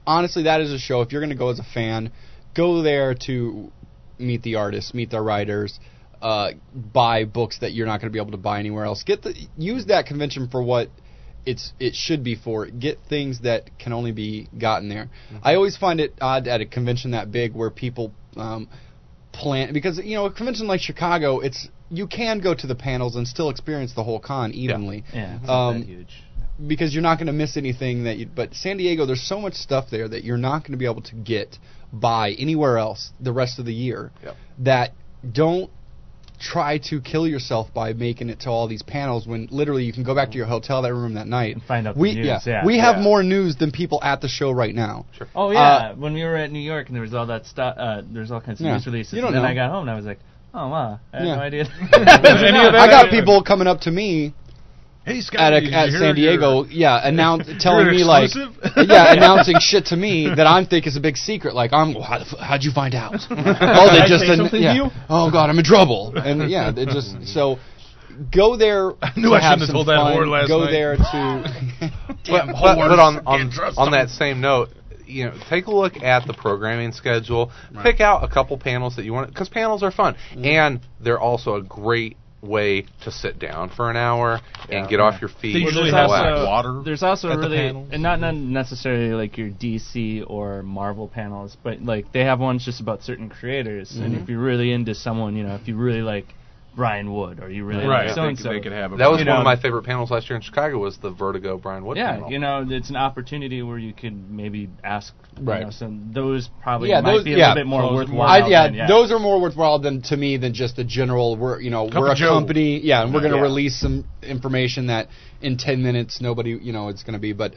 Honestly, that is a show. If you're going to go as a fan, go there to meet the artists, meet the writers, uh, buy books that you're not going to be able to buy anywhere else. Get the use that convention for what it's it should be for. Get things that can only be gotten there. I always find it odd at a convention that big where people um, plan because you know a convention like Chicago, it's you can go to the panels and still experience the whole con evenly Yeah, it's Um, that huge. because you're not going to miss anything that you but San Diego there's so much stuff there that you're not going to be able to get by anywhere else the rest of the year Yep. that don't try to kill yourself by making it to all these panels when literally you can go back to your hotel that room that night And find out the we news, yeah, yeah. we have Yeah. more news than people at the show right now Oh yeah, Uh, when we were at New York and there was all that stuff, uh, there's all kinds of Yeah. news releases. You don't and then know. I got home and I was like, oh wow, I had Yeah. no idea. any of that I got people coming up to me Hey, Scott, at, a, at San Diego, your- yeah, announce telling me like, yeah, announcing shit to me that I think is a big secret. Like, I'm, well, how the f- how'd you find out? oh, they just, an- something to yeah. you? Oh God, I'm in trouble. And yeah, it just so go there. I knew to I have shouldn't have some told that fun. whole last Go night. there to. But, but, but on on, on that same note, you know, take a look at the programming schedule. Pick out a couple panels that you want because panels are fun mm-hmm. and they're also a great way to sit down for an hour and get off your feet. They usually there's have also- water. There's also at the really, panels. and not, not necessarily like your DC or Marvel panels, but like they have ones just about certain creators. And Mm-hmm. if you're really into someone, you know, if you really like Brian Wood Are you really right. like so they, and so, they could have a That was You one know- of my favorite panels last year in Chicago. Was the Vertigo Brian Wood yeah, panel. you know, it's an opportunity where you could maybe ask, you Right. know, some those probably Yeah, might those- be a yeah, little bit more those worthwhile. I, yeah, than- yeah, those are more worthwhile than to me than just the general. We're you know Cup we're a Joe. company, yeah, and we're going to Yeah. release some information that in ten minutes nobody you know it's going to be. But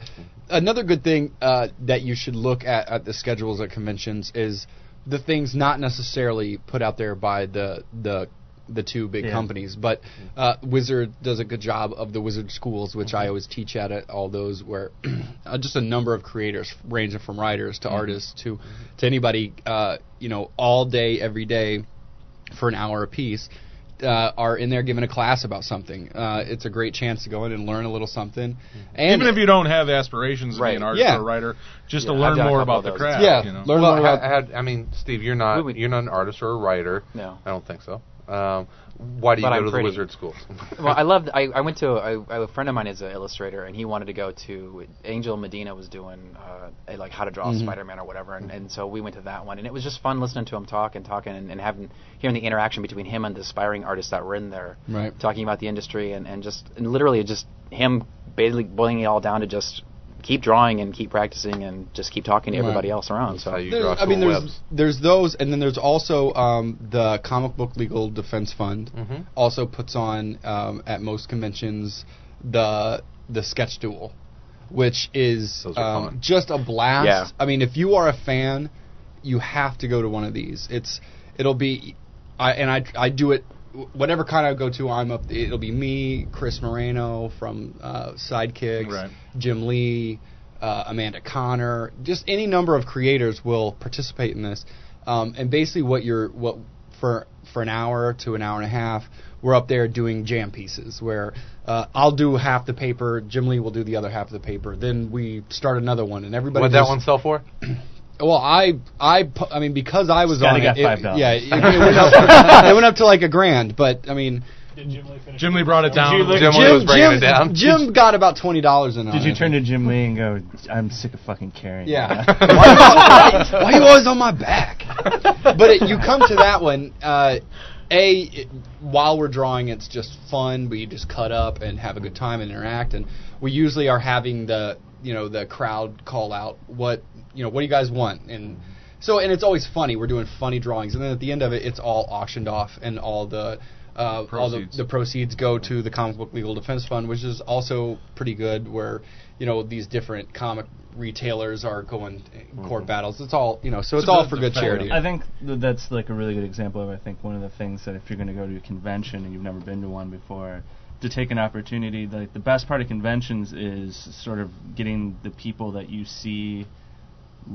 another good thing uh, that you should look at at the schedules at conventions is the things not necessarily put out there by the the the two big Yeah. companies, but uh, Wizard does a good job of the Wizard schools, which I always teach at it. All those where uh, just a number of creators, ranging from writers to artists to to anybody, uh, you know, all day, every day, for an hour apiece, uh, are in there giving a class about something. Uh, it's a great chance to go in and learn a little something. And Even if you don't have aspirations to Right. be an artist Yeah. or a writer, just Yeah, to learn more about the craft. yeah, you know? learn well, more ha- about. had- I mean, Steve, you're not We would- you're not an artist or a writer. No. I don't think so. Um, Why do you But go I'm to the wizard schools? well, I loved. I, I went to a, I, a friend of mine is an illustrator, and he wanted to go to Angel Medina was doing uh, a, like how to draw Mhm. Spider-Man or whatever, and, and so we went to that one, and it was just fun listening to him talk and talking and, and having hearing the interaction between him and the aspiring artists that were in there, Right. talking about the industry and, and just and literally just him basically boiling it all down to just keep drawing and keep practicing and just keep talking to Right. everybody else around. So There's- I mean, there's there's those, and then there's also um, the Comic Book Legal Defense Fund. Mhm. Also puts on um, at most conventions the the sketch duel, which is um, just a blast. Yeah. I mean, if you are a fan, you have to go to one of these. It's it'll be, I and I I do it. Whatever kind I go to, I'm up. It'll be me, Chris Moreno from uh, Sidekicks, Right. Jim Lee, uh, Amanda Conner, just any number of creators will participate in this. Um, and basically, what you're what for for an hour to an hour and a half, we're up there doing jam pieces where uh, I'll do half the paper, Jim Lee will do the other half of the paper. Then we start another one, and everybody. What that one sell for? Well, I I pu- I mean because I was Skottie on got it, it- $5. yeah, it, it went up, it went up to like a grand, but I mean. Jim Lee brought it down. you look- Jim Lee was bringing it down. Jim got about twenty dollars in on Did you it. turn to Jim Lee and go, "I'm sick of fucking carrying"? Yeah. why, why are you always on my back? But it, you come to that one. Uh, a it, while we're drawing, it's just fun. We just cut up and have a good time and interact. And we usually are having the you know the crowd call out what you know what do you guys want and. So and it's always funny. We're doing funny drawings, and then at the end of it, it's all auctioned off, and all the uh, all the, Proceeds. the proceeds go to the Comic Book Legal Defense Fund, which is also pretty good. Where you know these different comic retailers are going court battles. It's all you know, so it's, It's all for good charity. I think th- that's like a really good example of I think one of the things that if you're going to go to a convention and you've never been to one before, to take an opportunity. Like the best part of conventions is sort of getting the people that you see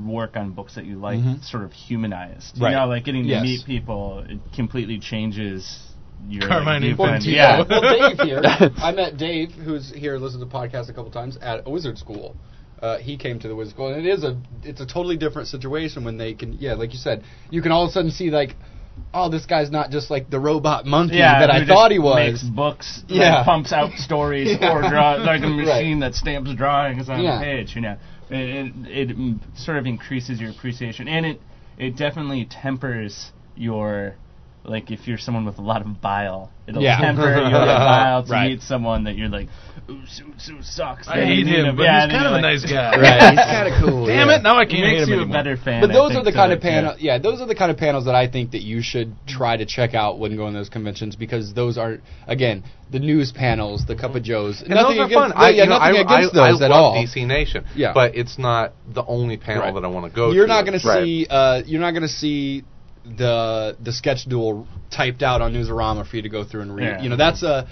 work on books that you like Mhm. sort of humanized. Right. You know, like getting Yes. to meet people it completely changes your Carmine viewpoint. Infantino. Yeah. well, Dave here. I met Dave, who's here, listened to the podcast a couple times at a wizard school. Uh, he came to the wizard school, and it is a it's a totally different situation when they can, yeah, like you said, you can all of a sudden see like, oh, this guy's not just like the robot monkey yeah, that I thought he was. Makes books, Yeah. like, pumps out stories, Yeah. or draws like a Right. machine that stamps drawings on Yeah. the page. You know, it, it, it sort of increases your appreciation, and it it definitely tempers your like if you're someone with a lot of bile, it'll Yeah. temper your bile to Right. meet someone that you're like, ooh, Sue, Sue sucks. I hate You know, him, but yeah, he's and then kind of a you're nice like- guy. Right, he's kind of cool. Damn yeah. it! Now I It can't hate makes him you a anymore. better fan. But I those think, are the to, kind of like, yeah. panel, yeah, those are the kind of panels that I think that you should try to check out when going to those conventions because those are again the news panels, the Cup of Joes. And nothing those are against, fun. I, yeah, you know, nothing I, against I, those I at love all. DC Nation, Yeah. but it's not the only panel Right. that I want to go to. You're to. not going to Right. see, uh, you're not going to see the the sketch duel typed out on Newsarama for you to go through and read. Yeah. You know, that's a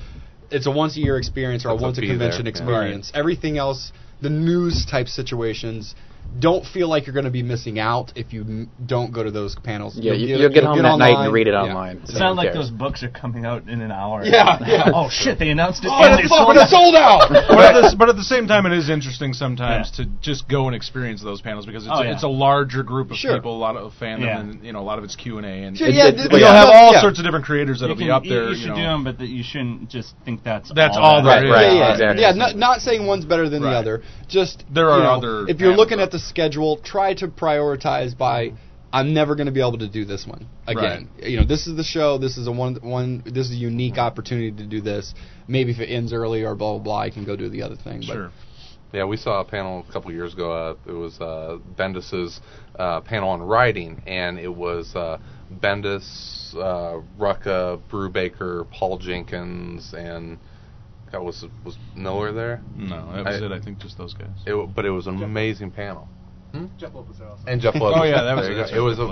it's a once a year experience or That's a once a convention there, yeah. experience. Everything else, the news type situations. Don't feel like you're going to be missing out if you m- don't go to those panels. Yeah, you, you'll get home that night and read it online. It's so not like those books are coming out in an hour. Yeah, yeah. oh shit! They announced it. Oh, and it's sold out. sold out. but, at the, but at the same time, it is interesting sometimes Yeah. to just go and experience those panels because it's, Oh, a, yeah. it's a larger group of Sure. people, a lot of fandom, Yeah. and you know a lot of it's Q and A, and Sure, yeah, It- th- it- you'll have all yeah. sorts of different creators that'll be up there. You should do them, but that you shouldn't just think that's That's all all that there Right, yeah, yeah, exactly. yeah. Not, not saying one's better than the other. Just There are other If you're looking at the schedule, try to prioritize by. I'm never going to be able to do this one again. You know, this is the show. This is a one one. This is a unique opportunity to do this. Maybe if it ends early or blah blah blah, I can go do the other thing. Sure. Yeah, we saw a panel a couple years ago. Uh, it was uh, Bendis's uh, panel on writing, and it was uh, Bendis, uh, Rucka, Brubaker, Paul Jenkins, and God, was was Miller there? No, that was I- it. I think just those guys. It, w- but it was an amazing panel. Jeff Lopez also. And Jeff Lopez. Oh, yeah, that was it. you That's. It was a,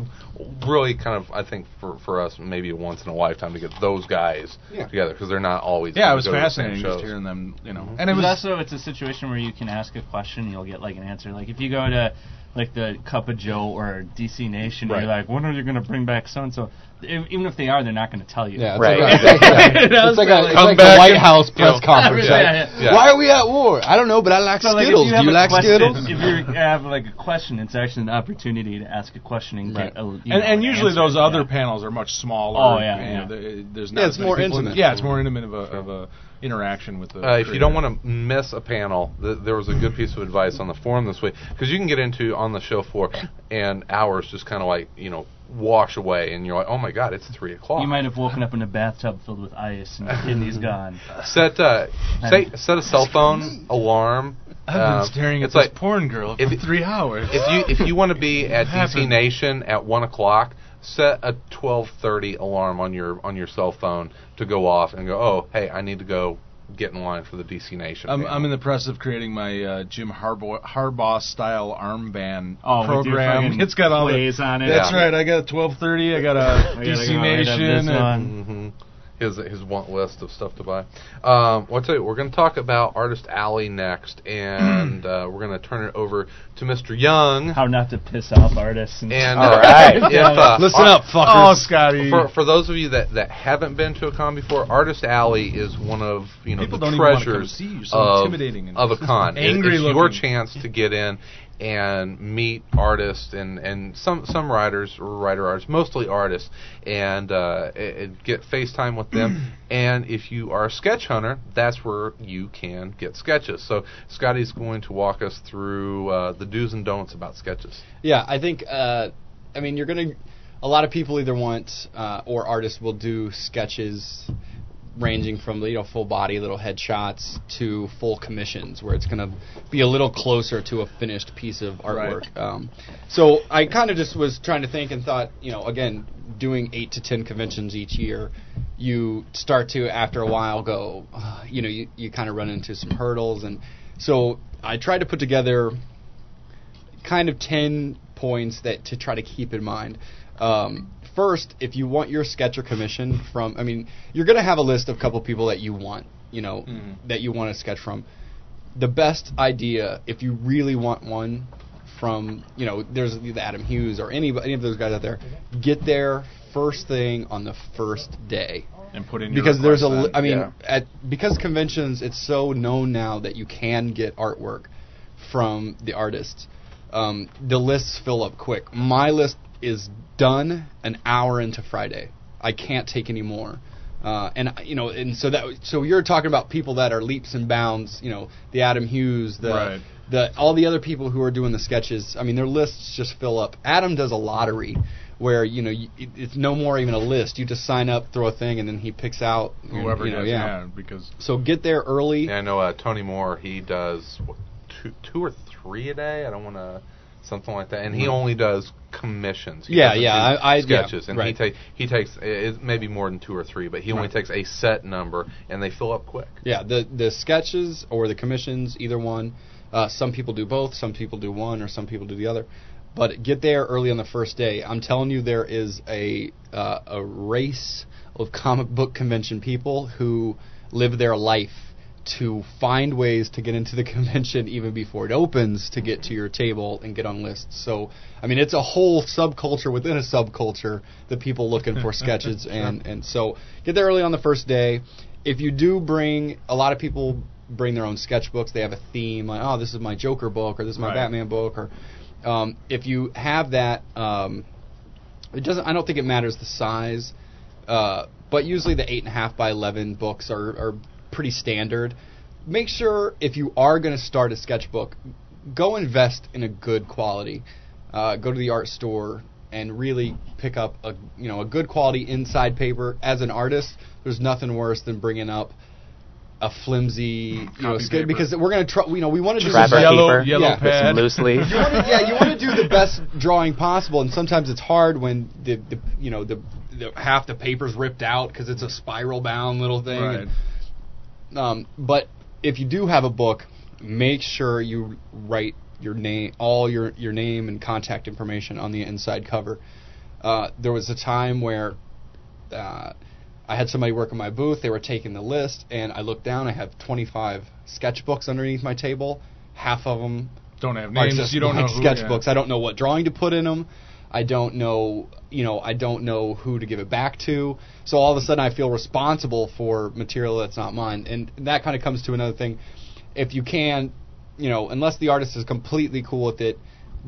uh, really kind of I think for for us maybe once in a lifetime to get those guys Yeah. together because they're not always. Yeah, it was go to the same fascinating just shows. hearing them. You know, Mhm. and it It was also it's a situation where you can ask a question, you'll get like an answer. Like if you go to like the Cup of Joe or DC Nation. Right. You're like, when are you going to bring back so and so? Even if they are, they're not going to tell you. Yeah, it's Right. like, yeah. You know, it's like so a, it's like back White House press Yeah. conference, Yeah, yeah, yeah. Why are we at war? I don't know, but I like So, like, Skittles. if you Do have you a like question, Skittles? If you have like a question, it's actually an opportunity to ask a question and Right. get a you and, know, and usually answer. those other panels are much smaller. Oh, yeah, you yeah. know, there- there's Yeah, not it's more intimate. Yeah, it's more intimate of a, of a interaction with the. Uh, if you don't want to miss a panel, th- there was a good piece of advice on the forum this week because you can get into on the show for and hours just kind of like you know wash away, and you're like, oh my god, it's three o'clock. You might have woken up in a bathtub filled with ice and your kidney's gone. set uh, say, set a cell phone alarm. I've um, been staring at it's this like porn girl for if- three hours. if you if you want to be at DC? Nation at one o'clock, set a twelve thirty alarm on your on your cell phone to go off and go. Oh, hey, I need to go get in line for the DC Nation. I'm. I'm in the process of creating my uh, Jim Harbaugh, Harbaugh style armband Oh, with your program. It's got all the. plays on it. That's Yeah. right. I got 12:30. I got a I gotta DC go right up Nation. this and- one. His his want list of stuff to buy. Um, well, I'll tell you, we're going to talk about Artist Alley next, and uh, we're going to turn it over to Mr. Young. How not to piss off artists. And And All uh, right. if, uh, Listen up, fuckers. Oh, Skottie. For, for those of you that, that haven't been to a con before, Artist Alley is one of you know People the don't even treasures see you. So of, intimidating and of a con. It- angry it's your chance to get in and meet artists and, and some some writers or writer artists, mostly artists, and uh, and- and get FaceTime with them. and if you are a sketch hunter, that's where you can get sketches. So Skottie's going to walk us through uh, the do's and don'ts about sketches. Yeah, I think. Uh, I mean, you're gonna. A lot of people either want uh, or artists will do sketches ranging from you know full body little headshots to full commissions where it's going to be a little closer to a finished piece of artwork. Um, so i kind of just was trying to think and thought you know again doing eight to ten conventions each year you start to after a while go uh, you know you, you kind of run into some hurdles. And so i tried to put together kind of 10 points that to try to keep in mind. Um, first, if you want your sketch or commission from, I mean, you're going to have a list of a couple people that you want, you know, that you want to sketch from. The best idea, if you really want one from, you know, there's the Adam Hughes or any any of those guys out there, get there first thing on the first day and put in your because there's a li- I mean Yeah. at because conventions it's so known now that you can get artwork from the artists um, the lists fill up quick my list is done an hour into friday i can't take any more uh, and you know and so that so you're talking about people that are leaps and bounds you know the adam hughes the Right. the all the other people who are doing the sketches i mean their lists just fill up adam does a lottery where you know you, it's no more even a list you just sign up throw a thing and then he picks out whoever you know, does, yeah. yeah, because so get there early Yeah, I know uh, Tony Moore. He does what, two, two or three a day. I don't want to something like that, and he only does commissions. He Yeah, yeah, I- I- yeah, sketches, and he right. take he takes it maybe more than two or three, but he only Right. takes a set number, and they fill up quick. yeah the the sketches or the commissions either one uh, some people do both some people do one or some people do the other but get there early on the first day i'm telling you there is a uh, a race of comic book convention people who live their life to find ways to get into the convention even before it opens to get to your table and get on lists. So, I mean, it's a whole subculture within a subculture that people looking for sketches and and so get there early on the first day. If you do bring a lot of people bring their own sketchbooks, they have a theme like, oh, this is my Joker book or this is my Right. Batman book or um, if you have that um, it doesn't. I don't think it matters the size, uh, but usually the eight and a half by eleven books are, are pretty standard. Make sure if you are going to start a sketchbook, go invest in a good quality. Uh, go to the art store and really pick up a you know a good quality inside paper. As an artist, there's nothing worse than bringing up a flimsy you know Copy sketch because we're going to try. You know we want to do Trapper the yellow, keeper. yellow Yeah. With some pad. loose leaf. you want to, yeah, you want to do the best drawing possible, and sometimes it's hard when the, the you know the, the half the paper's ripped out because it's a spiral bound little thing. Right. And, um, but if you do have a book, make sure you write your name, all your your name and contact information on the inside cover. Uh, there was a time where uh, I had somebody work in my booth. They were taking the list, and I looked down. I have 25 sketchbooks underneath my table. Half of them Don't have names. You don't know like who. sketchbooks. I don't know what drawing to put in them. I don't know, you know, I don't know who to give it back to. So all of a sudden, I feel responsible for material that's not mine, and that kind of comes to another thing. If you can, you know, unless the artist is completely cool with it,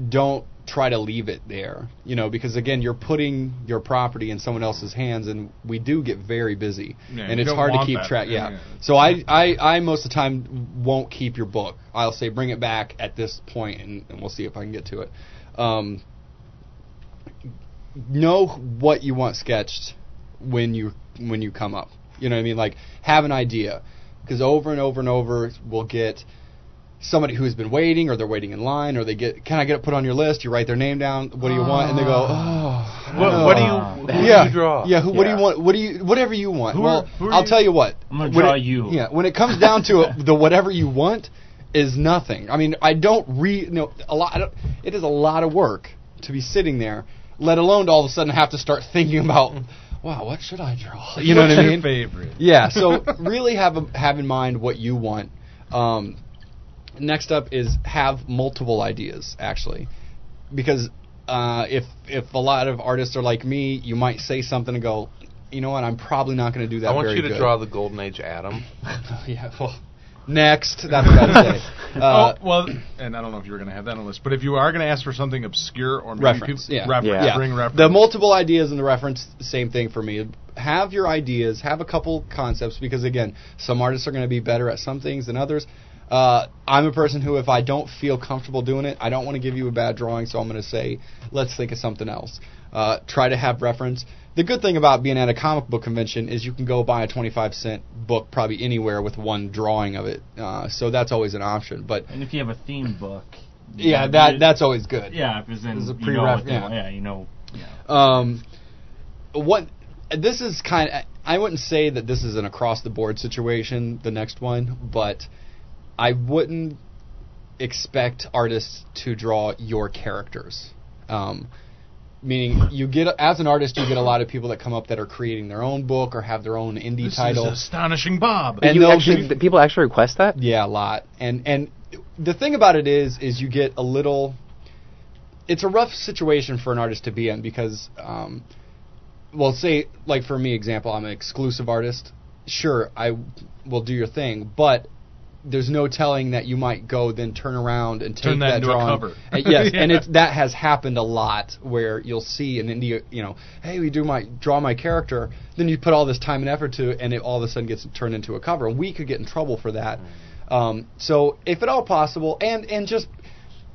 don't try to leave it there, you know, because again, you're putting your property in someone else's hands, and we do get very busy, Yeah, and it's hard to keep track. Yeah, Yeah. So I, I, I most of the time won't keep your book. I'll say bring it back at this point, and, and we'll see if I can get to it. Um, know what you want sketched when you when you come up. You know what I mean? Like have an idea, because over and over and over we'll get somebody who's been waiting, or they're waiting in line, or they get, can I get it put on your list? You write their name down. What do you want? And they go, ah. oh. What, what do you? Who yeah, do you draw? Yeah, who, what do you want? What do you whatever you want? Who well, are- who are I'll you? tell you what. I'm gonna when draw it- you. Yeah, when it comes down to it, the whatever you want is nothing. I mean, I don't re you know a lot. I don't, it is a lot of work to be sitting there, let alone to all of a sudden have to start thinking about, wow, what should I draw? You know What's what I mean? favorite? Yeah. So really have a, have in mind what you want. Um, next up is have multiple ideas actually, because uh, if if a lot of artists are like me, you might say something and go, you know what, I'm probably not going to do that. I want you to good." draw the Golden Age Adam. yeah. Well, next, that's what I'd say. Uh, oh well, and I don't know if you were going to have that on the list, but if you are going to ask for something obscure or maybe reference. people, yeah. reference, Yeah. bring reference. The multiple ideas and the reference, same thing for me. Have your ideas, have a couple concepts, because again, some artists are going to be better at some things than others. Uh, I'm a person who, if I don't feel comfortable doing it, I don't want to give you a bad drawing, so I'm going to say, let's think of something else. Uh, try to have reference. The good thing about being at a comic book convention is you can go buy a 25 cent book probably anywhere with one drawing of it, uh, so that's always an option. But And if you have a theme book, yeah, you- that that's always good. yeah, because then There's a you know what they yeah. yeah, you know, yeah. Um, what this is kind of I wouldn't say that this is an across the board situation. The next one, but I wouldn't expect artists to draw your characters. Um, meaning, you get as an artist, you get a lot of people that come up that are creating their own book or have their own indie this title. is astonishing, Bob. And you actually, give- people actually request that. Yeah, a lot. And and the thing about it is is you get a little it's a rough situation for an artist to be in because um well say like for me example I'm an exclusive artist. Sure, I will do your thing, but there's no telling that you might go then turn around and take Turn that into a drawing. cover. And yes, and it's that has happened a lot where you'll see and then you know, hey, we do my draw my character, then you put all this time and effort to it, and it all of a sudden gets turned into a cover, and we could get in trouble for that. Um, so if at all possible, and and just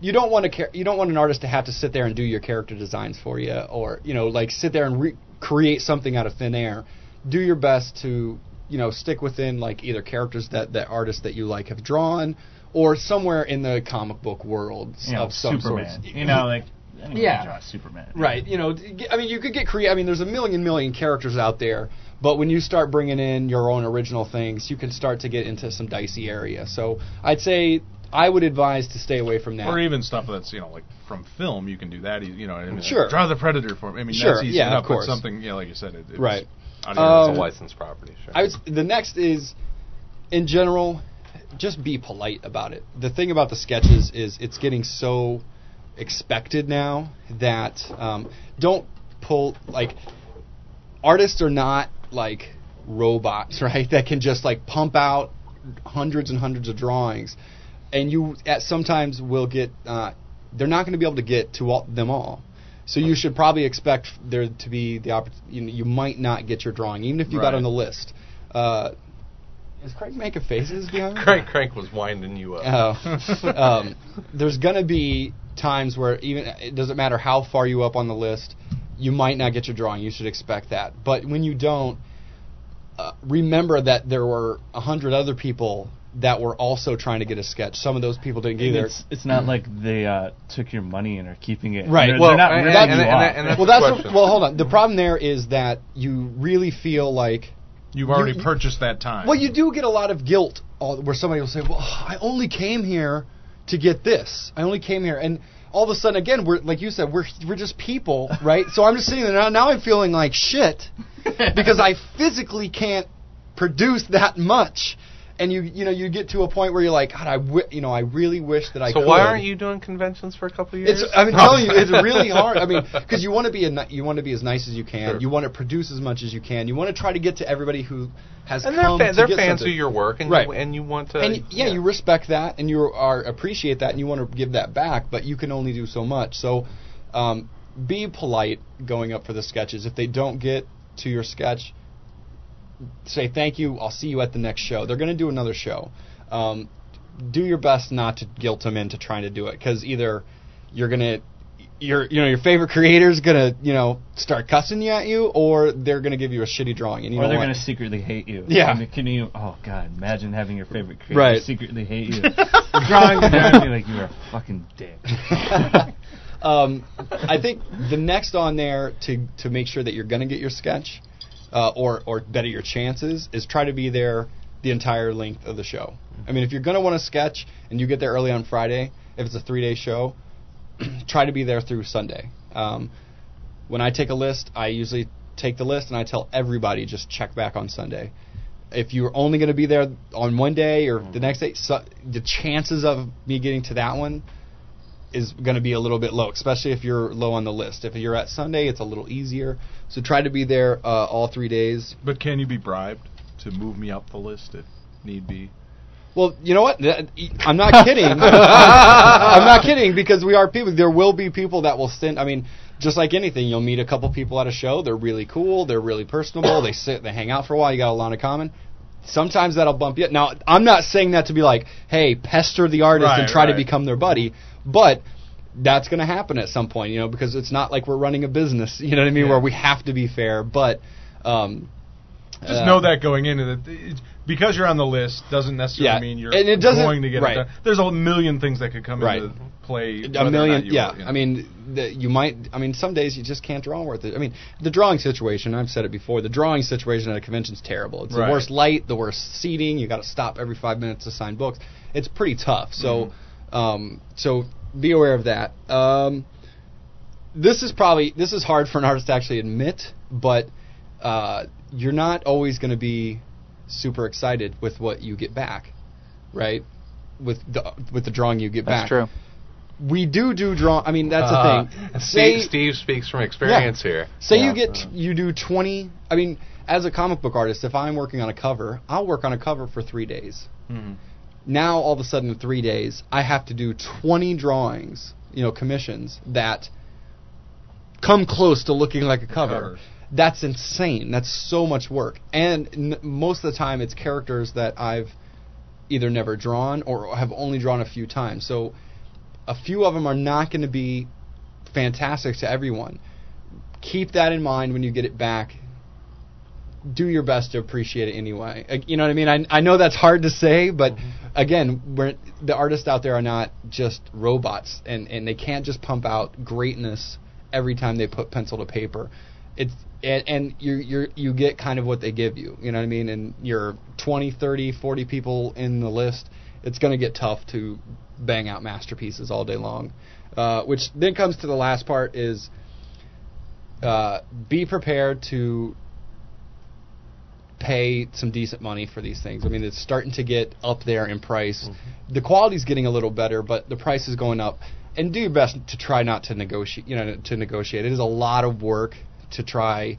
you don't want to char- you don't want an artist to have to sit there and do your character designs for you, or you know, like sit there and re- create something out of thin air. Do your best to you know stick within like either characters that that artists that you like have drawn, or somewhere in the comic book world You know, of some Superman. sort. You know, like Yeah. can draw Superman. Right. You know, I mean, you could get creative. I mean, there's a million, million characters out there, but when you start bringing in your own original things, you can start to get into some dicey area. So I'd say I would advise to stay away from that. or even stuff that's you know like from film, you can do that. You know, I mean, Sure. Draw the predator for me. I mean, Sure, that's easy yeah, enough. of course. But something, yeah, like you said, it, it's Right. It's your- Um, a licensed property, sure. I would. The next is, in general, just be polite about it. The thing about the sketches is it's getting so expected now that um, don't pull like artists are not like robots, right? That can just like pump out hundreds and hundreds of drawings, and you at sometimes will get. Uh, they're not going to be able to get to all, them all. So you should probably expect there to be the opportunity. You, know, you might not get your drawing, even if you got on the list. Uh, is Craig making faces behind? me? Crank Crank was winding you up. Oh, um, there's gonna be times where even it doesn't matter how far you up on the list, you might not get your drawing. You should expect that. But when you don't, uh, remember that there were a hundred other people that were also trying to get a sketch. Some of those people didn't get And either. It's, it's not like they uh, took your money and are keeping it. Right. They're, Well, they're not and- ripping and- and- off. and that's well, that's question. well. Hold on. The problem there is that you really feel like You've already You- purchased that time. Well, you do get a lot of guilt all, where somebody will say, "Well, I only came here to get this. I only came here," and all of a sudden, again, we're like you said, we're we're just people, right? so I'm just sitting there now. Now I'm feeling like shit because I physically can't produce that much, and you you know you get to a point where you're like, God, I wi- you know I really wish that I. So could. why aren't you doing conventions for a couple of years? It's, I'm telling you, it's really hard. I mean, because you want to be a, ni- you want to be as nice as you can. Sure. You want to produce as much as you can. You want to try to get to everybody who has and they're, come fa- to they're fans something. of your work, and Right. you, and you want to. and y- yeah, you respect that, and you are appreciate that, and you want to give that back, but you can only do so much. So, um, be polite going up for the sketches. If they don't get to your sketch, say thank you. I'll see you at the next show. They're going to do another show. Um, do your best not to guilt them into trying to do it, because either you're gonna your you know your favorite creator's gonna you know start cussing you at you, or they're gonna give you a shitty drawing, and you or they're going to secretly hate you. Yeah. I mean, can you? Oh God, imagine having your favorite creator Right. secretly hate you. Drawing guy like, you're a fucking dick. um, I think the next on there to to make sure that you're going to get your sketch, uh, or or better your chances, is try to be there the entire length of the show. I mean, if you're going to want to sketch and you get there early on Friday, if it's a three day show, try to be there through Sunday. Um, when I take a list, I usually take the list and I tell everybody just check back on Sunday. If you're only going to be there on one day or the next day, so, the chances of me getting to that one is going to be a little bit low, especially if you're low on the list. If you're at Sunday, it's a little easier. So try to be there uh, all three days. But can you be bribed to move me up the list if need be? Well, you know what? I'm not kidding. I'm not kidding because we are people. There will be people that will send. I mean, just like anything, you'll meet a couple people at a show. They're really cool. They're really personable. they sit. They hang out for a while. You got a lot in common. Sometimes that'll bump you. up. Now, I'm not saying that to be like, hey, pester the artist and Right, try to become their buddy, but that's going to happen at some point, you know, because it's not like we're running a business, you know what I mean, Yeah. where we have to be fair. But um, Just uh, know that going into it, because you're on the list doesn't necessarily Yeah, mean you're and it doesn't- going to get right. it done. There's a million things that could come Right. into play. a million yeah will, you know. i mean the, you might i mean some days you just can't draw worth it i mean the drawing situation i've said it before the drawing situation at a convention is terrible it's Right. the worst light the worst seating you got to stop every five minutes to sign books it's pretty tough so Mm-hmm. Um so be aware of that um this is probably this is hard for an artist to actually admit but uh you're not always going to be super excited with what you get back right with the with the drawing you get That's back That's true. we do do draw. I mean, that's Uh, the thing. Steve, Steve speaks from experience here. Say Yeah. you get you do twenty. I mean, as a comic book artist, if I'm working on a cover, I'll work on a cover for three days. Mhm. Now, all of a sudden, in three days, I have to do twenty drawings, you know, commissions that come close to looking like a cover. cover. That's insane. That's so much work, and n- most of the time, it's characters that I've either never drawn or have only drawn a few times. So, a few of them are not going to be fantastic to everyone. Keep that in mind when you get it back. Do your best to appreciate it anyway. Uh, You know what I mean? I, I know that's hard to say, but again, we're, the artists out there are not just robots, and, and they can't just pump out greatness every time they put pencil to paper. It's and, and you you you get kind of what they give you. You know what I mean? And you're 20, 30, 40 people in the list. It's going to get tough to bang out masterpieces all day long. Uh, which then comes to the last part is uh, be prepared to pay some decent money for these things. I mean, it's starting to get up there in price. Mm-hmm. The quality's getting a little better, but the price is going up. And do your best to try not to negotiate. You know, to negotiate. It is a lot of work to try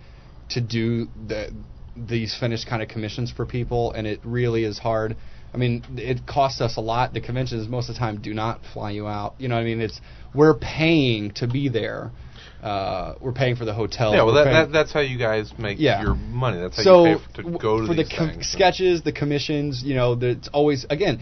to do the these finished kind of commissions for people, and it really is hard. I mean, it costs us a lot. The conventions most of the time do not fly you out. You know what I mean? It's we're paying to be there. Uh, we're paying for the hotel. Yeah, well, that, that, that's how you guys make Yeah. your money. That's how so you pay f- to go to for the com- sketches, the commissions, you know, it's always again.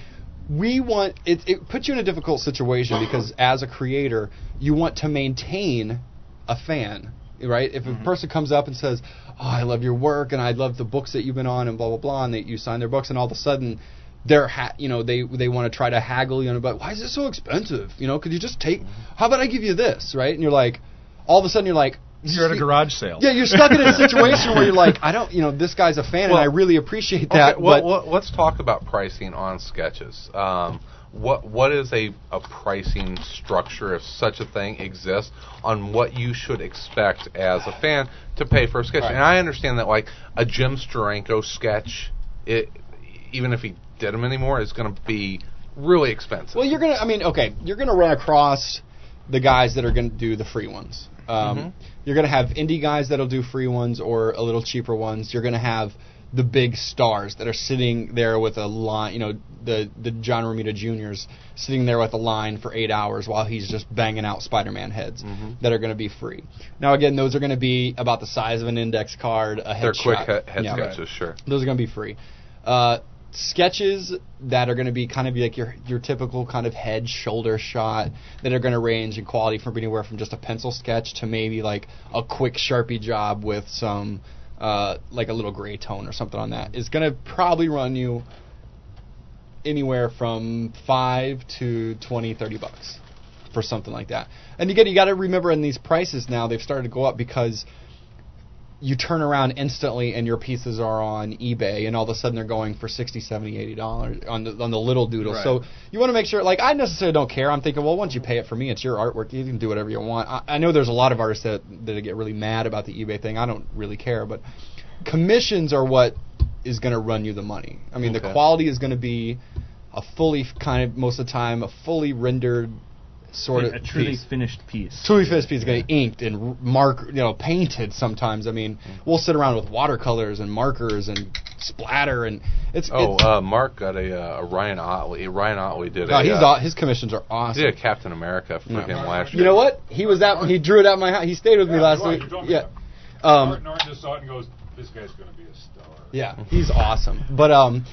We want it. It puts you in a difficult situation because as a creator, you want to maintain a fan, right? If a person comes up and says, "Oh, I love your work and I love the books that you've been on and blah blah blah," and that you sign their books, and all of a sudden. They're ha- you know they they want to try to haggle you on about why is it so expensive you know could you just take how about I give you this right and you're like all of a sudden you're like You're at a garage sale. yeah, you're stuck in a situation where you're like, I don't, you know, this guy's a fan, Well, and I really appreciate that. Okay, well, but well, let's talk about pricing on sketches. Um, what what is a, a pricing structure, if such a thing exists, on what you should expect as a fan to pay for a sketch? Right. And I understand that, like a Jim Steranko sketch, it even if he did them anymore is going to be really expensive. Well, you're gonna. I mean, okay, you're gonna run across the guys that are gonna do the free ones. Um, Mhm. You're gonna have indie guys that'll do free ones or a little cheaper ones. You're gonna have the big stars that are sitting there with a line. You know, the the John Romita Juniors sitting there with a line for eight hours while he's just banging out Spider-Man heads Mhm. that are gonna be free. Now, again, those are gonna be about the size of an index card. A They're quick headshot. he- head Yeah. sketches, sure. Those are going to be free. Uh, sketches that are going to be kind of like your your typical kind of head shoulder shot that are going to range in quality from anywhere from just a pencil sketch to maybe like a quick sharpie job with some uh, like a little gray tone or something on that. Is going to probably run you anywhere from 5 to 20 30 bucks for something like that. And again you got to remember in these prices now they've started to go up because you turn around instantly and your pieces are on eBay and all of a sudden they're going for 60 70 80 dollars on the on the little doodle. Right. so you want to make sure like I necessarily don't care. I'm thinking well once you pay it for me it's your artwork. You can do whatever you want. I, I know there's a lot of artists that that get really mad about the eBay thing. I don't really care but commissions are what is going to run you the money. I mean the quality is going to be a fully kind of most of the time a fully rendered sort of a truly piece. finished piece. Truly Finished piece is going to be inked and r- mark, you know, painted. Sometimes, I mean, we'll sit around with watercolors and markers and splatter, and it's. Oh, it's, uh, Mark got a, uh, a Ryan Ottley. Ryan Ottley did oh, a. he's uh, his commissions are awesome. He did a Captain America for Yeah. him last year. You know what? He was at. He drew it at my house. He stayed with me last week. you told me Yeah. that. Um, Norton, Norton just saw it and goes, "This guy's going to be a star." Yeah, he's awesome. But um,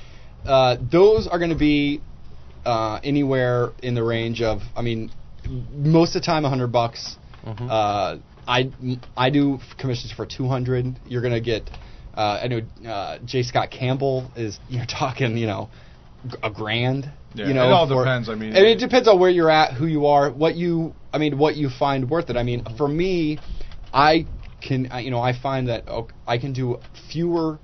uh, those are going to be uh, anywhere in the range of. I mean, most of the time, hundred bucks. Mhm. Uh, I I do commissions for two hundred. You're going to get. Uh, I know uh, J. Scott Campbell is. You're talking, you know, g- a grand. Yeah, you know, it all for- depends, I mean- and it depends on where you're at, who you are, what you. I mean, what you find worth it. I mean, for me, I can. I, you know, I find that oh, I can do fewer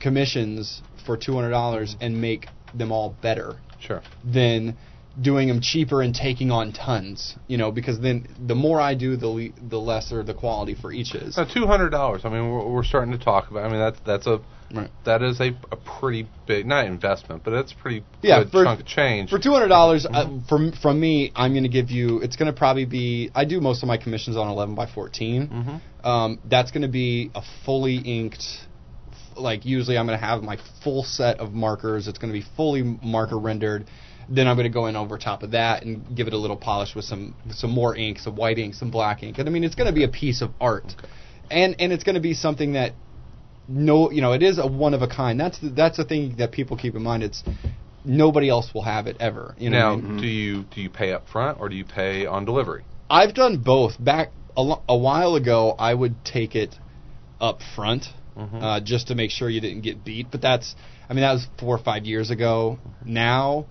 commissions for two hundred dollars and make them all better Sure. than doing them cheaper and taking on tons. You know, because then the more I do, the le- the lesser the quality for each is. Two hundred dollars. I mean, we're, we're starting to talk about. I mean, that's that's a Right. that is a, a pretty big not investment, but it's a pretty Yeah, good for- chunk of change. For two hundred dollars, uh, from from me, I'm going to give you. It's going to probably be. I do most of my commissions on eleven by 14 Mhm. Um, that's going to be a fully inked. Like usually, I'm going to have my full set of markers. It's going to be fully marker rendered. Then I'm going to go in over top of that and give it a little polish with some some more ink, some white ink, some black ink. And I mean, it's going to be a piece of art, and and it's going to be something that no, you know, it is a one of a kind. That's the, that's the thing that people keep in mind. It's nobody else will have it ever. You know, now, I mean? do you do you pay up front or do you pay on delivery? I've done both. Back a, lo- a while ago, I would take it up front Mhm. uh, just to make sure you didn't get beat. But that's, I mean, that was four or five years ago. Now,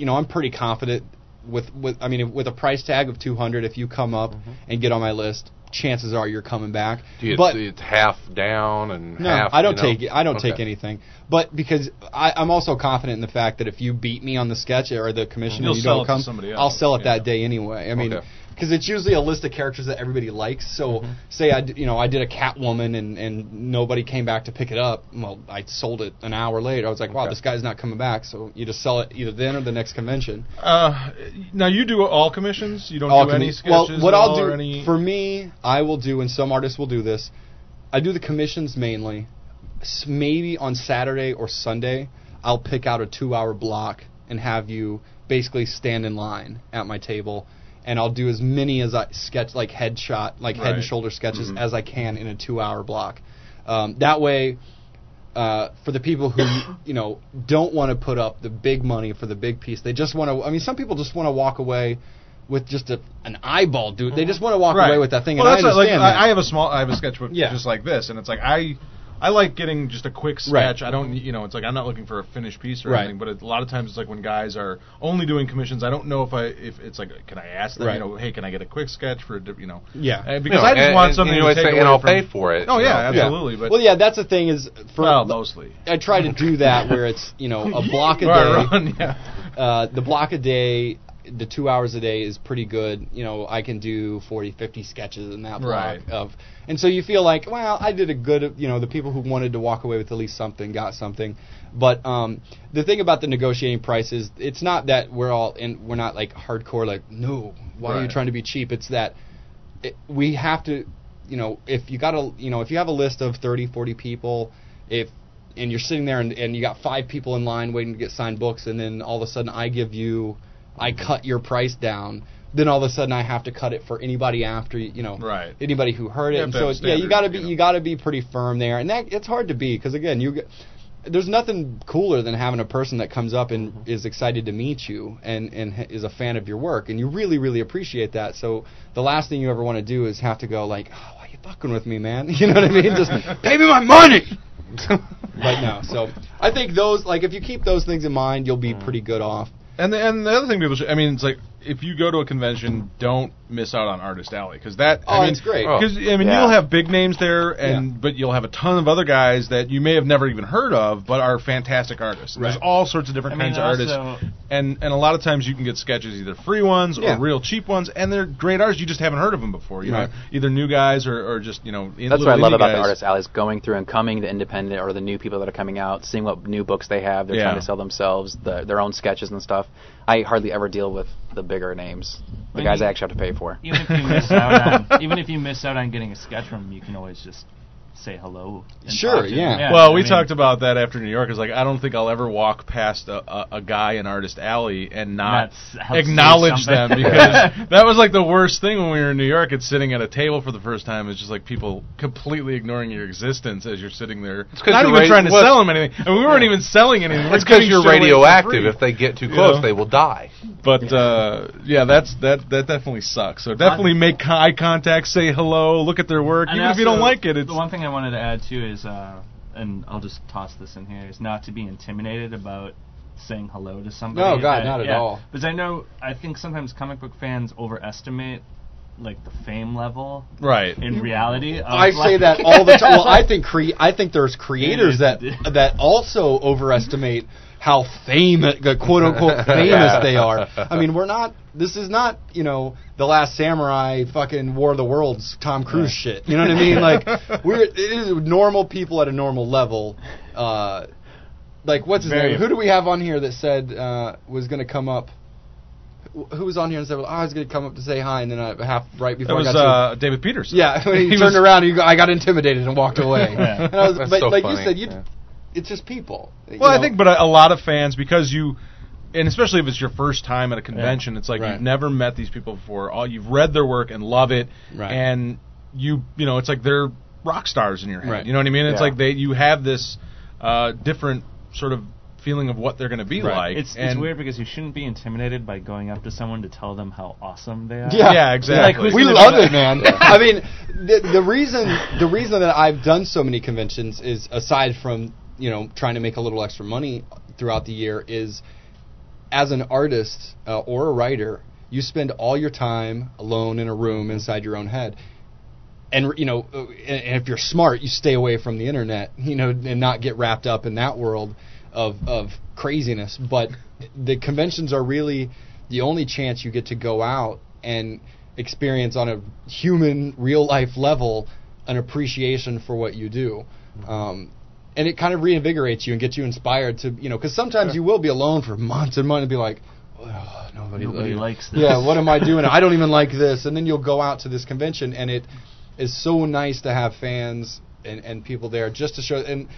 you know, I'm pretty confident with with. I mean, with a price tag of 200, if you come up mm-hmm. and get on my list, chances are you're coming back. Do you, but it's half down and no, half? I don't you know? take. I don't Okay. take anything. But because I, I'm also confident in the fact that if you beat me on the sketch or the commission mm-hmm. and you don't come, I'll sell it yeah. that day anyway. I mean, Okay. Because it's usually a list of characters that everybody likes. So Mm-hmm. say I, d- you know, I did a Catwoman and and nobody came back to pick it up. Well, I sold it an hour later. I was like, wow, Okay. this guy's not coming back. So you just sell it either then or the next convention. Uh, now you do all commissions. You don't All do commi- any sketches. Well, what at I'll do any... for me, I will do, and some artists will do this. I do the commissions mainly. Maybe on Saturday or Sunday, I'll pick out a two-hour block and have you basically stand in line at my table, and I'll do as many as I sketch, like headshot, like head and shoulder sketches as I can in a two-hour block. Um, that way, uh, for the people who you know don't want to put up the big money for the big piece, they just want to. I mean, some people just want to walk away with just a, an eyeball, dude. They just want to walk right. away with that thing. Well, and that's I what- like that. I, I have a small. I have a sketchbook Yeah. just like this, and it's like I. I like getting just a quick Right. sketch. I don't, you know, it's like I'm not looking for a finished piece or Right. anything. But a lot of times, it's like when guys are only doing commissions. I don't know if I, if it's like, can I ask them, Right. you know, hey, can I get a quick sketch for, a di- you know, Yeah. uh, because You know, I just and- want and- something you to always take say, away and I'll from- pay for it. Oh yeah, know. Yeah. absolutely. But well, yeah, that's the thing is for well, mostly. I try to do that where it's you know a block a Right, day. run, yeah. Uh, the block a day, the two hours a day is pretty good. You know, I can do 40, 50 sketches in that block Right. of, and so you feel like, well, I did a good. You know, the people who wanted to walk away with at least something got something. But um, the thing about the negotiating price is, it's not that we're all in. We're not like hardcore. Like, no, why are you trying to be cheap? It's that it, we have to. You know, if you got a, you know, if you have a list of 30, 40 people, if and you're sitting there and, and you got five people in line waiting to get signed books, and then all of a sudden I give you, I cut your price down. Then all of a sudden I have to cut it for anybody after you know Right. anybody who heard it. have And so it's, yeah, you got to be you know. you got to be pretty firm there, and that it's hard to be because again you. get- There's nothing cooler than having a person that comes up and mm-hmm. is excited to meet you and and is a fan of your work, and you really really appreciate that. So the last thing you ever want to do is have to go like, oh, why you fucking with me, man? You know what I mean? Just pay me my money. right now. so I think those like if you keep those things in mind, you'll be mm. pretty good off. And the, and the other thing people should, I mean, it's like if you go to a convention, don't miss out on Artist Alley because that Oh, I mean, it's great. Because I mean, Yeah. you'll have big names there, and Yeah. but you'll have a ton of other guys that you may have never even heard of, but are fantastic artists. And There's all sorts of different I mean, kinds of artists, and and a lot of times you can get sketches, either free ones Yeah. or real cheap ones, and they're great artists. You just haven't heard of them before. You Right. know, either new guys or, or just you know. That's what I love about the guys. artist alleys, going through and coming the independent or the new people that are coming out, seeing what new books they have. They're Yeah. trying to sell themselves, the, their own sketches and stuff. I hardly ever deal with the bigger names, the When guys you- I actually have to pay for. Even if you miss out on even if you miss out on getting a sketch from you can always just say hello. And Sure, talk to them. yeah. well, I we mean, talked about that after New York. It's like I don't think I'll ever walk past a, a, a guy in Artist Alley and not Not s- help say acknowledge them because that was like the worst thing when we were in New York. It's sitting at a table for the first time. It's just like people completely ignoring your existence as you're sitting there. It's Not you're even ra- trying to sell them anything, and we weren't even selling anything. We're It's because you're shit away for radioactive. If they get too You close, know? they will die. But uh, yeah, that's that that definitely sucks. So definitely make eye contact, say hello, look at their work, And even if you don't like it. It's the one thing I wanted to add too is, uh, and I'll just toss this in here, is not to be intimidated about saying hello to somebody. No, God, Uh, not at yeah. all. Because I know, I think sometimes comic book fans overestimate like the fame level right. in reality. Of, I say like- that all the time. Well, I think cre- I think there's creators that that also overestimate how famous, quote unquote, famous Yeah. they are. I mean, we're not. This is not, you know, the Last Samurai, fucking War of the Worlds, Tom Cruise shit. You know what I mean? Like, we're it is normal people at a normal level. Uh, like, what's his Very- name? Who do we have on here that said uh, was going to come up? Who was on here and said, well, I was going to come up to say hi, and then I half right before That before was I got to uh, David Petersen. yeah, when he, He turned was- around, and you go, I got intimidated and walked away. Yeah. And I was, That's but so like funny, you said, you yeah. It's just people. you Well, I think, but a, a lot of fans because you, and especially if it's your first time at a convention, it's like Right. you've never met these people before. All you've read their work and love it, Right. and you, you know, it's like they're rock stars in your head. Right. You know what I mean? It's Yeah. like they, you have this uh, different sort of feeling of what they're going to be Right. like. It's, it's weird because you shouldn't be intimidated by going up to someone to tell them how awesome they are. Yeah. Yeah, exactly. Like, we love it, man. I mean, the the reason the reason that I've done so many conventions is aside from you know trying to make a little extra money throughout the year is as an artist uh, or a writer, you spend all your time alone in a room inside your own head. And you know, uh, and and if you're smart, you stay away from the internet, you know, and not get wrapped up in that world of of craziness. But the conventions are really the only chance you get to go out and experience on a human, real life level an appreciation for what you do. Um, and it kind of reinvigorates you and gets you inspired to, you know, because sometimes you will be alone for months and months and be like, oh, nobody, Nobody likes this. Yeah, what am I doing? I don't even like this. And then you'll go out to this convention, and it is so nice to have fans and, and people there just to show. And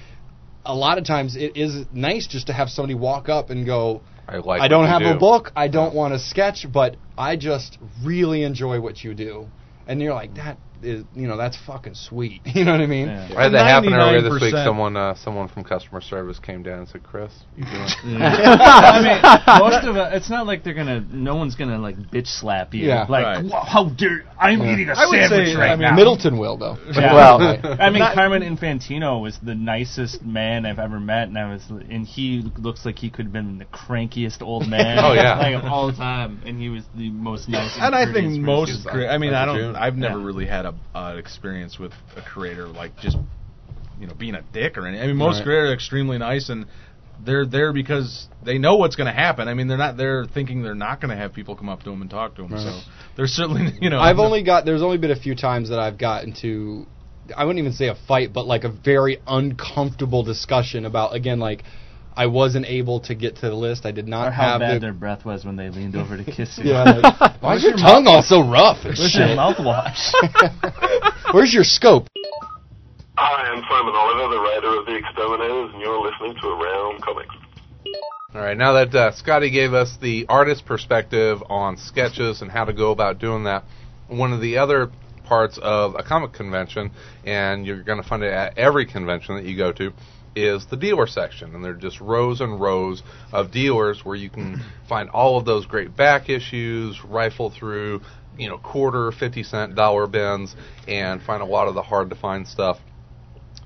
a lot of times it is nice just to have somebody walk up and go, I like. I don't have you a book. I don't want to sketch, but I just really enjoy what you do. And you're like, that is, you know, that's fucking sweet. You know what I mean? Yeah. I had that happen earlier this week. Someone, uh, someone from customer service came down and said, "Chris, you doing?" I mean, most of it, it's not like they're gonna. No one's gonna like bitch slap you. Yeah. like Right. How dare I'm Yeah. eating a I would sandwich say, right I mean, now. Middleton will though. Yeah. Well, I mean, Not- Carmine Infantino was the nicest man I've ever met, and I was, and he looks like he could have been the crankiest old man. Oh, yeah. like of all time, and he was the most nice. and I think most. person. I mean, I don't. June. I've never Yeah. really had a uh, experience with a creator like just, you know, being a dick or anything. I mean, most Right. creators are extremely nice, and they're there because they know what's going to happen. I mean, they're not there thinking they're not going to have people come up to them and talk to them. So there's certainly, you know, I've only got. There's only been a few times that I've gotten to. I wouldn't even say a fight, but like a very uncomfortable discussion about again like. I wasn't able to get to the list. I did not Or how have bad the. their breath was when they leaned over to kiss you. yeah, like, why is your tongue all so rough and Where's your mouthwash? Where's your scope? Hi, I'm Simon Oliver, the writer of The Exterminators, and you're listening to Around Comics. All right, now that uh, Skottie gave us the artist perspective on sketches and how to go about doing that, one of the other parts of a comic convention, and you're going to find it at every convention that you go to, is the dealer section. And there are just rows and rows of dealers where you can find all of those great back issues, rifle through, you know, quarter, 50 cent, dollar bins, and find a lot of the hard to find stuff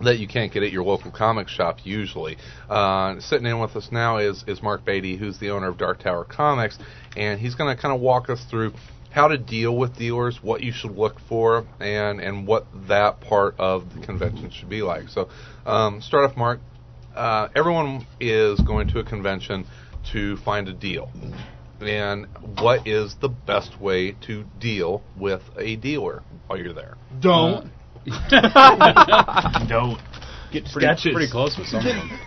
that you can't get at your local comic shop usually. Uh, sitting in with us now is, is Mark Beatty, who's the owner of Dark Tower Comics, and he's going to kind of walk us through how to deal with dealers, what you should look for, and, and what that part of the convention should be like. So, um, start off, Mark. Uh, everyone is going to a convention to find a deal. And what is the best way to deal with a dealer while you're there? don't. Don't. Get pretty, Sketches. pretty close with some.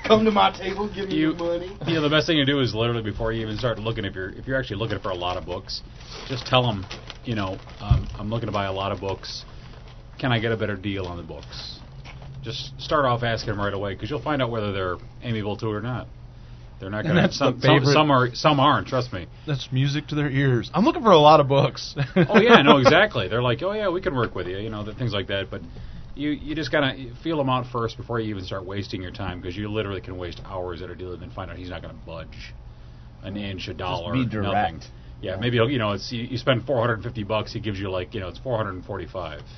Come to my table, give me You- your money. you know, the best thing to do is literally before you even start looking, if you're if you're actually looking for a lot of books, just tell them, you know, um, I'm looking to buy a lot of books. Can I get a better deal on the books? Just start off asking them right away because you'll find out whether they're amiable to it or not. They're not going to. that's Some, the some, some are. Some aren't. Trust me. That's music to their ears. I'm looking for a lot of books. oh yeah, no, exactly. They're like, oh yeah, we can work with you, you know, th- things like that. But you you just gotta feel them out first before you even start wasting your time because you literally can waste hours at a dealer and then find out he's not going to budge an inch, a dollar, be nothing. direct. Yeah, maybe you know it's you, you spend 450 bucks, he gives you like you know it's 445.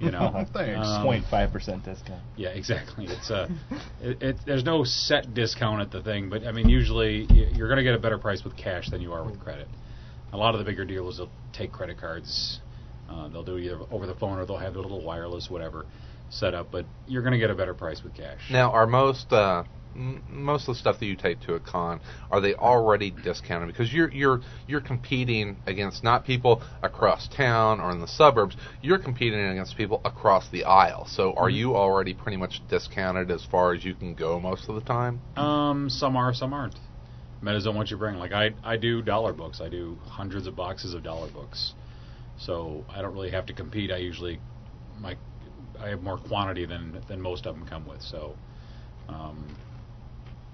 You know, Oh, thanks. Um, 0.5 percent discount. yeah, exactly. It's uh, it, it, there's no set discount at the thing, but I mean, usually you're going to get a better price with cash than you are with credit. A lot of the bigger dealers will take credit cards. Uh, they'll do either over the phone or they'll have a little wireless whatever set up, but you're going to get a better price with cash. Now, are most uh, m- most of the stuff that you take to a con are they already discounted? Because you're you're you're competing against not people across town or in the suburbs. You're competing against people across the aisle. So, are you already pretty much discounted as far as you can go most of the time? Um, some are, some aren't. Metas on what you bring. Like I, I do dollar books. I do hundreds of boxes of dollar books, so I don't really have to compete. I usually, my, I have more quantity than than most of them come with. So, um,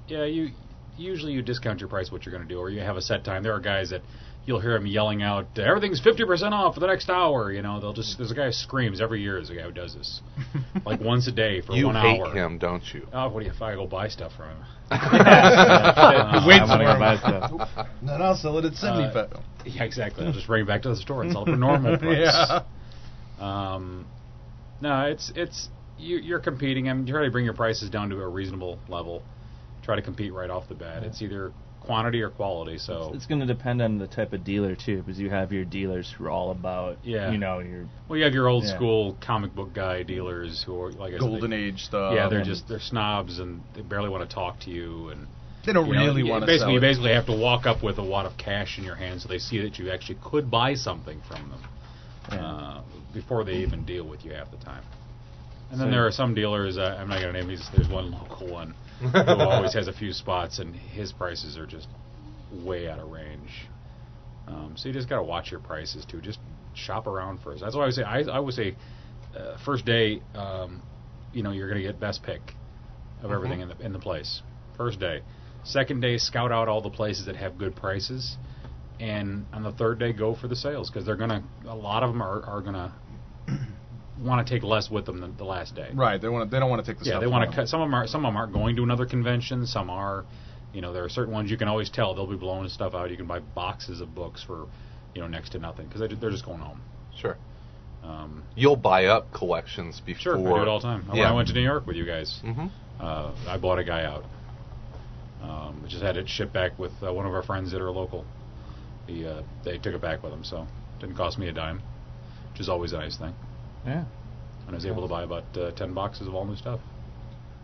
yeah, you usually you discount your price what you're going to do, or you have a set time. There are guys that you'll hear him yelling out, "Everything's fifty percent off for the next hour." You know, they'll just there's a guy who screams every year. There's a guy who does this, like once a day for you one hate hour. him, don't you? Oh, what do you? If I go buy stuff from him. Yeah, Wait I wanna for go buy him. stuff. then I'll sell it at seventy Uh. Yeah, exactly. I'll just bring it back to the store and sell it for normal price. yeah. Um, no, it's it's you, you're competing. I mean, you try to bring your prices down to a reasonable level. Try to compete right off the bat. It's either quantity or quality. So It's going to depend on the type of dealer too, because you have your dealers who are all about, Yeah. you know, your well, you have your old Yeah. school comic book guy dealers who are like I said, Golden they, Age stuff. Yeah, they're just they're snobs and they barely want to talk to you and they don't you know, really want to basically sell you it. basically have to walk up with a wad of cash in your hand so they see that you actually could buy something from them Yeah. uh, before they even deal with you half the time. And then So- there are some dealers. Uh, I'm not going to name these. There's one local one who always has a few spots, and his prices are just way out of range. Um, so you just got to watch your prices too. Just shop around first. That's why I would say. I, I would say, uh, first day, um, you know, you're going to get best pick of everything in the in the place. First day. Second day, scout out all the places that have good prices, and on the third day, go for the sales because they're gonna. A lot of them are are gonna want to take less with them than the last day. Right. They want. To, They don't want to take the Yeah, stuff. they want to cut. Some of them are. Some of them aren't going to another convention. Some are. You know, there are certain ones you can always tell they'll be blowing stuff out. You can buy boxes of books for, you know, next to nothing because they, they're just going home. Sure. Um, You'll buy up collections before. sure, I do it all the time. When Yeah. I went to New York with you guys, mm-hmm. uh, I bought a guy out. Um, we just had it shipped back with uh, one of our friends that are local. He, uh, they took it back with them, so didn't cost me a dime, which is always a nice thing. Yeah. And I was able to buy about uh, ten boxes of all new stuff.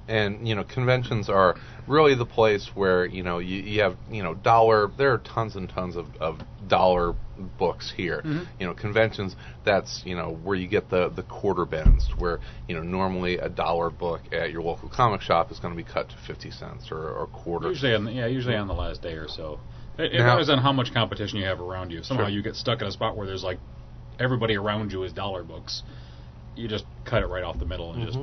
and you know conventions are really the place where you know you, you have you know dollar there are tons and tons of, of dollar books here Mhm. you know conventions that's you know where you get the the quarter bends where you know normally a dollar book at your local comic shop is going to be cut to 50 cents or, or a quarter Usually, on the, yeah, usually on the last day or so. It, it Now- depends on how much competition you have around you. Somehow Sure. you get stuck in a spot where there's like everybody around you is dollar books. You just cut it right off the middle and Mhm. just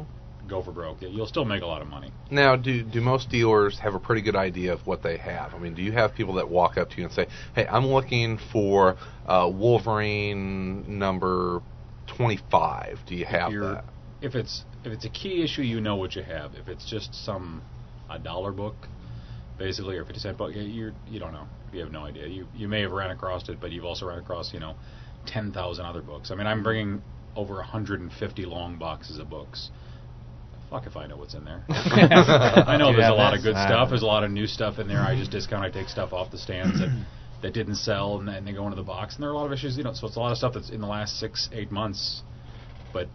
go for broke. You'll still make a lot of money. Now, do do most dealers have a pretty good idea of what they have? I mean, do you have people that walk up to you and say, "Hey, I'm looking for uh, Wolverine number 25." Do you have if that? If it's if it's a key issue, you know what you have. If it's just some a dollar book, basically, or fifty cent book, you you're, you don't know. You have no idea. You you may have ran across it, but you've also ran across you know ten thousand other books. I mean, I'm bringing over 150 long boxes of books. Fuck if I know what's in there. I know there's a lot of good stuff. There's a lot of new stuff in there. I just discount. I take stuff off the stands that that didn't sell, and then they go into the box. And there are a lot of issues, you know. So it's a lot of stuff that's in the last six, eight months. But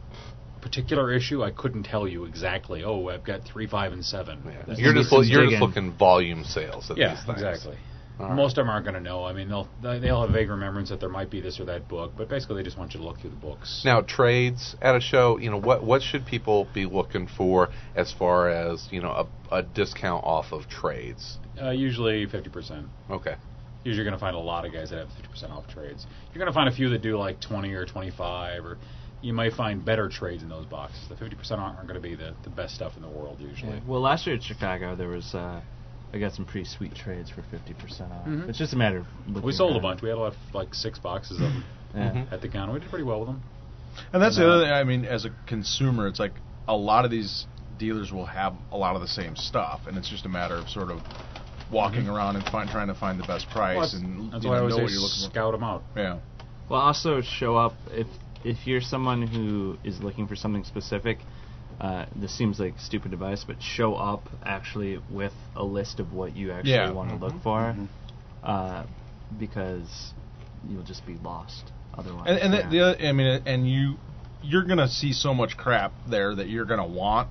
particular issue, I couldn't tell you exactly. Oh, I've got three, five, and seven. Yeah. You're just you're just looking volume sales at Yeah, these things. exactly. All right. Most of them aren't going to know. I mean, they'll they- they'll have vague remembrance that there might be this or that book, but basically they just want you to look through the books. Now, trades at a show, you know, what what should people be looking for as far as you know a, a discount off of trades? Uh, usually fifty percent. Okay. Usually you're going to find a lot of guys that have fifty percent off trades. You're going to find a few that do like twenty or twenty-five, or you might find better trades in those boxes. The fifty percent aren't, aren't going to be the, the best stuff in the world usually. Yeah. Well, last year at Chicago, there was uh, I got some pretty sweet trades for fifty percent off. Mhm. It's just a matter of looking We sold a bunch. We had like, like six boxes of them Yeah. Mm-hmm. at the counter. We did pretty well with them. And that's And, the other thing. I mean, as a consumer, it's like a lot of these dealers will have a lot of the same stuff, and it's just a matter of sort of walking around and find, trying to find the best price Well, that's and that's you why I know, always know what you're looking scout them out. Yeah. Well, also show up if if you're someone who is looking for something specific. Uh, this seems like a stupid advice, but show up actually with a list of what you actually Yeah. want to Mhm. look for, Mhm. uh, because you'll just be lost otherwise. And, and Yeah. the, the other, I mean, and you you're gonna see so much crap there that you're gonna want.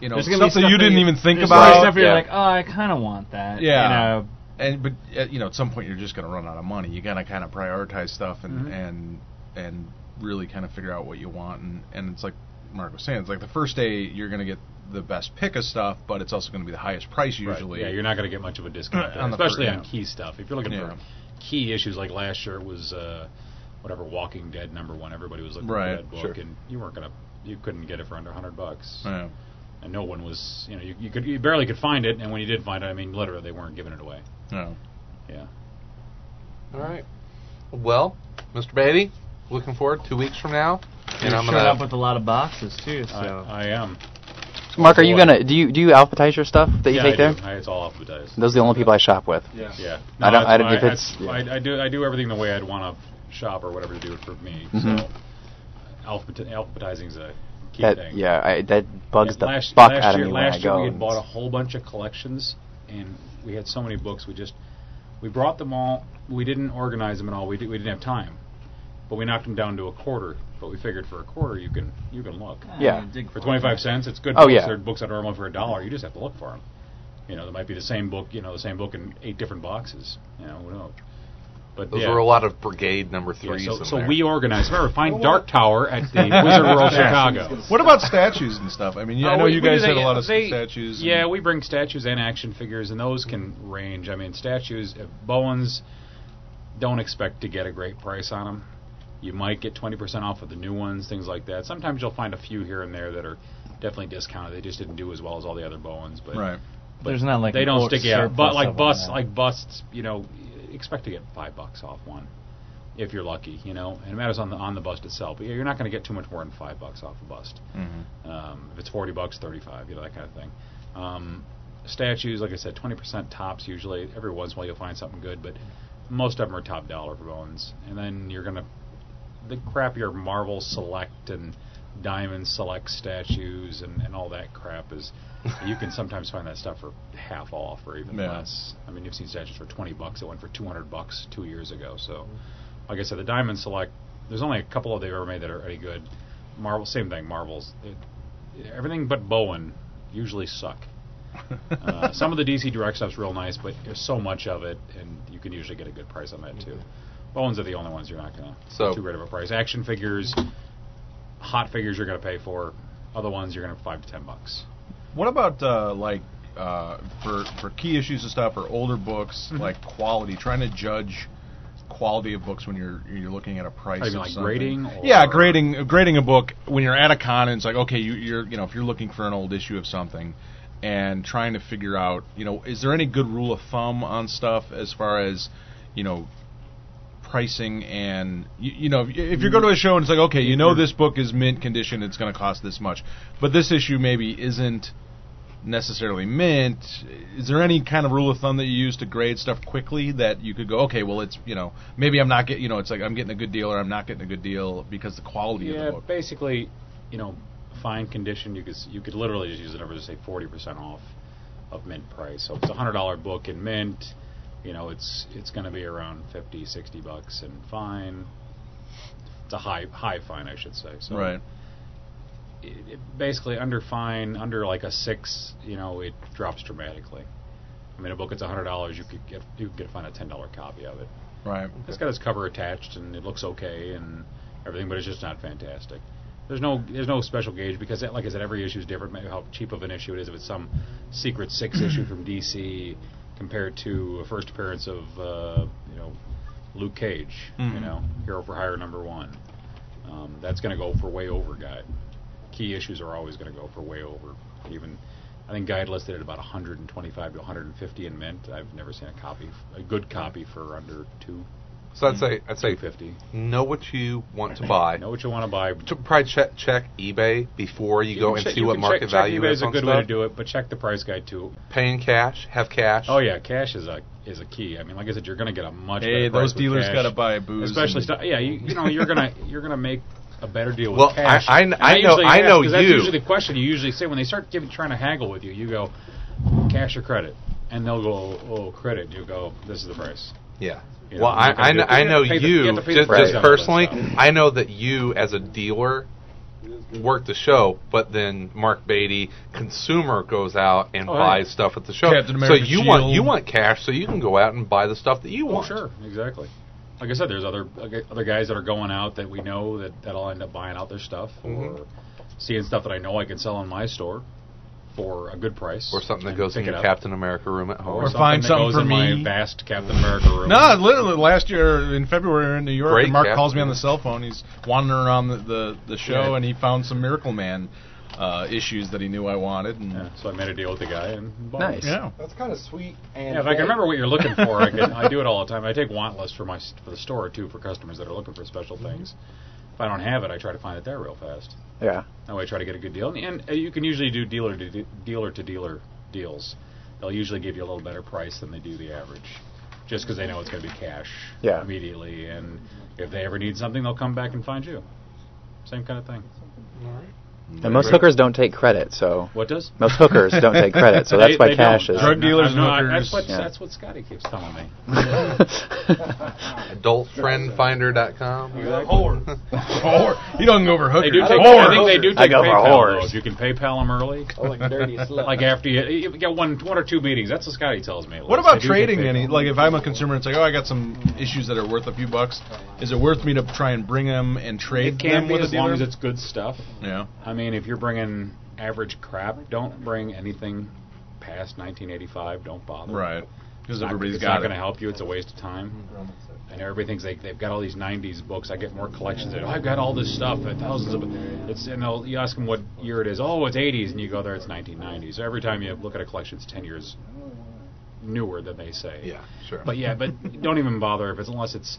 You know, There's stuff that you didn't you- even think there's about. Stuff you're like, oh, I kind of want that. Yeah. You know, and but uh, you know, at some point you're just going to run out of money. You got to kind of prioritize stuff and Mhm. and and really kind of figure out what you want. And and it's like Mark was saying, it's like the first day you're going to get the best pick of stuff, but it's also going to be the highest price Right. usually. Yeah, you're not going to get much of a discount, On especially fir- on yeah. key stuff. If you're looking Yeah. for key issues like last year, it was uh, whatever Walking Dead number one. Everybody was looking Right, for that book, sure. and you weren't gonna, you couldn't get it for under hundred bucks. Yeah. And no one was, you know, you, you could, you barely could find it, and when you did find it, I mean, literally, they weren't giving it away. No. Yeah. All right. Well, Mr. Beatty, looking forward two weeks from now, and You're I'm showing gonna up with a lot of boxes too. So I, I am. Mark, are you boy. gonna do you do you alphabetize your stuff that you yeah, take I there? do. I, it's all alphabetized. Those are the only people I shop with. Yeah. Yeah. I don't- I don't- if it's- I, I, do I do everything the way I'd want to shop or whatever to do it for me. Mhm. So alphabet, alphabetizing is a key That thing. yeah, I, that bugs Yeah, the last, fuck last out of year, me when last I year go. we had and bought a whole bunch of collections, and we had so many books. We just we brought them all. We didn't organize them at all. We did, we didn't have time, but we knocked them down to a quarter. But we figured for a quarter you can you can look. Yeah. For twenty five cents, it's good. Oh, books. yeah. They're books that are normally for a dollar. You just have to look for them. You know, there might be the same book. You know, the same book in eight different boxes. You know, who knows? But Those yeah. were a lot of brigade number Yeah, threes. so in so there. we organized. Remember, find Dark Tower at the Wizard World Chicago. What about statues and stuff? I mean, you, I Oh, know we- you guys do had that, a lot of they- statues. Yeah, we bring statues and action figures, and those can range. I mean, statues, uh, Bowens, don't expect to get a great price on them. You might get 20% off of the new ones, things like that. Sometimes you'll find a few here and there that are definitely discounted. They just didn't do as well as all the other Bowens. But Right. but There's not like they don't stick out. But like busts, like busts, you know, expect to get five bucks off one if you're lucky, you know. And it matters on the on the bust itself. But yeah, you're not going to get too much more than five bucks off a bust. Mhm. Um, if it's forty bucks, thirty-five, you know that kind of thing. Um, statues, like I said, twenty percent tops usually. Every once in a while you'll find something good, but most of them are top dollar for Bowens. And then you're gonna the crappier Marvel Select and Diamond Select statues and, and all that crap is you can sometimes find that stuff for half off or even Yeah. less. I mean, you've seen statues for twenty bucks that went for two hundred bucks two years ago. So, like I said, the Diamond Select. There's only a couple of they've ever made that are any good. Marvel, same thing. Marvels. It, everything but Bowen usually suck. uh, some of the DC Direct stuff's real nice, but there's so much of it, and you can usually get a good price on that too. Bowens are the only ones you're not going to So- too great of a price. Action figures, hot figures you're going to pay for. Other ones you're going to five to ten bucks. What about uh, like uh, for for key issues and stuff or older books, Mhm. like quality? Trying to judge quality of books when you're you're looking at a price. Oh, you mean of like something. grading or- Yeah, grading grading a book when you're at a con and it's like okay, you, you're you know if you're looking for an old issue of something and trying to figure out you know is there any good rule of thumb on stuff as far as you know pricing and you, you know if, if you go to a show and it's like okay you know mm-hmm. this book is mint condition it's going to cost this much but this issue maybe isn't necessarily mint is there any kind of rule of thumb that you use to grade stuff quickly that you could go okay well it's you know maybe i'm not getting you know it's like i'm getting a good deal or i'm not getting a good deal because the quality of Yeah, the book basically, you know, fine condition. You could you could literally just use the number to say forty percent off of mint price. So if it's a hundred dollar book in mint, you know, it's it's going to be around 50, 60 bucks and fine. It's a high high fine, I should say. So right it, it basically under fine, under like a six, you know, it drops dramatically. I mean, a book that's a hundred dollars, you could get you could get find a ten dollar copy of it. right It's got its cover attached and it looks okay and everything, but it's just not fantastic. There's no there's no special gauge because, like I said, every issue is different. Maybe how cheap of an issue it is if it's some secret six issue from DC compared to a first appearance of uh, you know Luke Cage, you Mhm. know Hero for Hire number one. Um, that's going to go for way over guide. Key issues are always going to go for way over. Even I think guide listed at about 125 to 150 in mint. I've never seen a copy, a good copy for under two. So I'd say I'd say 250. know what you want to buy. Know what you want to buy. To probably check check eBay before you, go and check- see what market check, check value eBay is is a on good way to do it, but check the price guide too. Paying cash, have cash. Oh yeah, cash is a is a key. I mean, like I said, you're going to get a much Hey, better price those with dealers cash. gotta buy booze especially stuff. Yeah, you, you know, you're gonna you're gonna make a better deal with Well, I- cash. I- And I know- usually I ask, know 'cause That's usually the question you usually say when they start giving trying to haggle with you. You go cash or credit, and they'll go oh credit. You go this is the price. Yeah. You know, well, I, you're I, know, I you know have to pay the- you you, have the just, just on all that personally. I know that you, as a dealer, work the show, but then Mark Beatty, consumer, goes out and Oh, yeah. buys stuff at the show. So America you want you want cash, so you can go out and buy the stuff that you Oh want. sure, exactly. Like I said, there's other other guys that are going out that we know that that'll end up buying out their stuff Mhm. or seeing stuff that I know I can sell in my store for a good price Or something that goes in pick your. Captain America room at home. Or find that something goes for in my me. vast Captain America room. No, literally last year in February in New York, Great and Mark Captain calls me on the cell phone. He's wandering around the the, the show, Yeah. and he found some Miracle Man uh, issues that he knew I wanted. And Yeah, so I made a deal with the guy and bought Nice. it. yeah, That's kind of sweet. And Yeah, if I can remember what you're looking for, I, can, I do it all the time. I take want lists for my for the store too for customers that are looking for special Mm-hmm. things. If I don't have it, I try to find it there real fast. Yeah. That way, I try to get a good deal, and, and uh, you can usually do dealer to de- dealer to dealer deals. They'll usually give you a little better price than they do the average, just because they know it's going to be cash Yeah. immediately. And if they ever need something, they'll come back and find you. Same kind of thing. And most hookers don't take credit, so What does? most hookers don't take credit, so that's They- why they cash don't. is. Drug dealers I know, I- That's what, hookers. Yeah. that's what Skottie keeps telling me. AdultFriendFinder.com. Whore. You don't go over hookers. They do take. Whore. I think they do take I go for PayPal. whores. You can PayPal them early, Oh, like dirty slut. like after you, you get one, one or two meetings. That's what Skottie tells me. What about They do get trading any? Like, if I'm a consumer and it's like, oh, I got some issues that are worth a few bucks, is it worth me to try and bring them and trade It can them be with a as long as it's good stuff. yeah. I mean, if you're bringing average crap, don't bring anything past 1985. Don't bother. Right. Because everybody's it's got not going to help you. It's a waste of time. And everybody thinks they, they've got all these 90s books. I get more collections. That, oh, I've got all this stuff. uh, Thousands of it's and they'll, you ask them what year it is. Oh, it's 80s, and you go there, it's 1990s. So every time you look at a collection, it's 10 years newer than they say. Yeah, sure. But yeah, but don't even bother if it's unless it's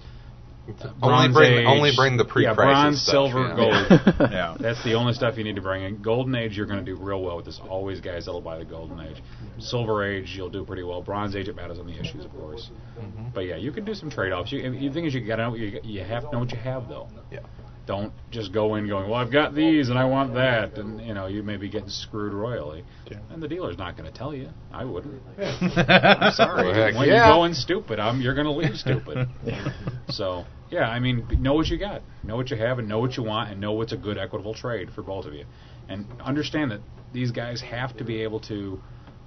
only bring Age. only bring the yeah, pre-crisis bronze, stuff, silver, yeah. gold. Yeah. That's the only stuff you need to bring in. Golden Age, you're going to do real well with this. Always guys that'll buy the Golden Age. Silver Age, you'll do pretty well. Bronze Age, it matters on the issues, of course. Mm-hmm. But yeah, you can do some trade-offs. You, the thing is, you got to know what you, you have to know what you have, though. Yeah. Don't just go in going, well, I've got these and I want that, and you know, you may be getting screwed royally. And the dealer's not going to tell you. I wouldn't. I'm sorry. Well, heck when yeah. you're going stupid, I'm, you're going to leave stupid. So Yeah, I mean, know what you got, know what you have, and know what you want, and know what's a good equitable trade for both of you, and understand that these guys have to be able to.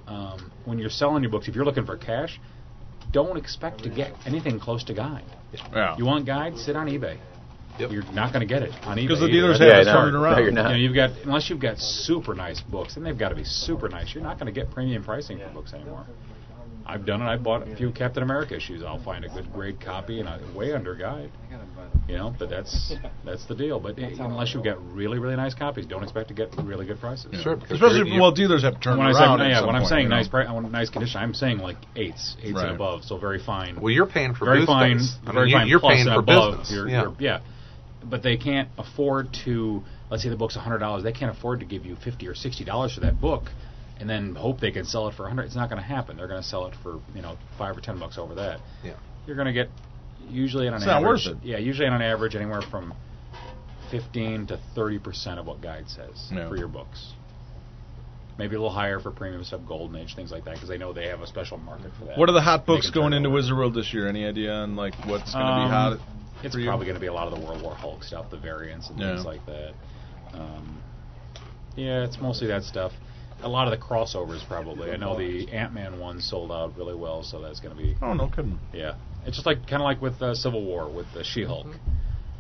Um, when you're selling your books, if you're looking for cash, don't expect to get anything close to guide. Yeah. You want guide? Sit on eBay. Yep. You're not going to get it on eBay. Because the dealers Yeah, have I it know. started No, around. you're not. You know, you've got unless you've got super nice books, and they've got to be super nice. You're not going to get premium pricing for books anymore. I've done it. I bought a few Captain America issues. I'll find a good grade copy and I, way under guide. You know, but that's that's the deal. But eh, unless you've got really really nice copies, don't expect to get really good prices. Sure, Especially well, dealers have to turn When I around. say at yeah, some when I'm point, saying you know. nice pri- nice condition, I'm saying like eights, eights Right. and above. So very fine. Well, you're paying for very fine, space. I very mean, you- fine you're plus paying for above. business. You're- yeah. you're- yeah. But they can't afford to. Let's say the book's hundred dollars. They can't afford to give you fifty or sixty dollars for that book, and then hope they can sell it for a hundred. It's not going to happen. They're going to sell it for you know five or ten bucks over that. Yeah. You're going to get usually on an It's not average. worth it. Yeah, usually on an average anywhere from fifteen to thirty percent of what guide says Yeah. for your books. Maybe a little higher for premium stuff, Golden Age, things like that, because they know they have a special market for that. What are the hot books going into. Wizard World this year? Any idea on like what's going to Um, be hot? It's for probably going to be a lot of the World War Hulk stuff, the variants and Yeah. things like that. Um, yeah, it's mostly that stuff. A lot of the crossovers, probably. I know the Ant Man one sold out really well, so that's going to be Oh no, kidding. yeah. It's just like kind of like with uh, Civil War with the She-Hulk.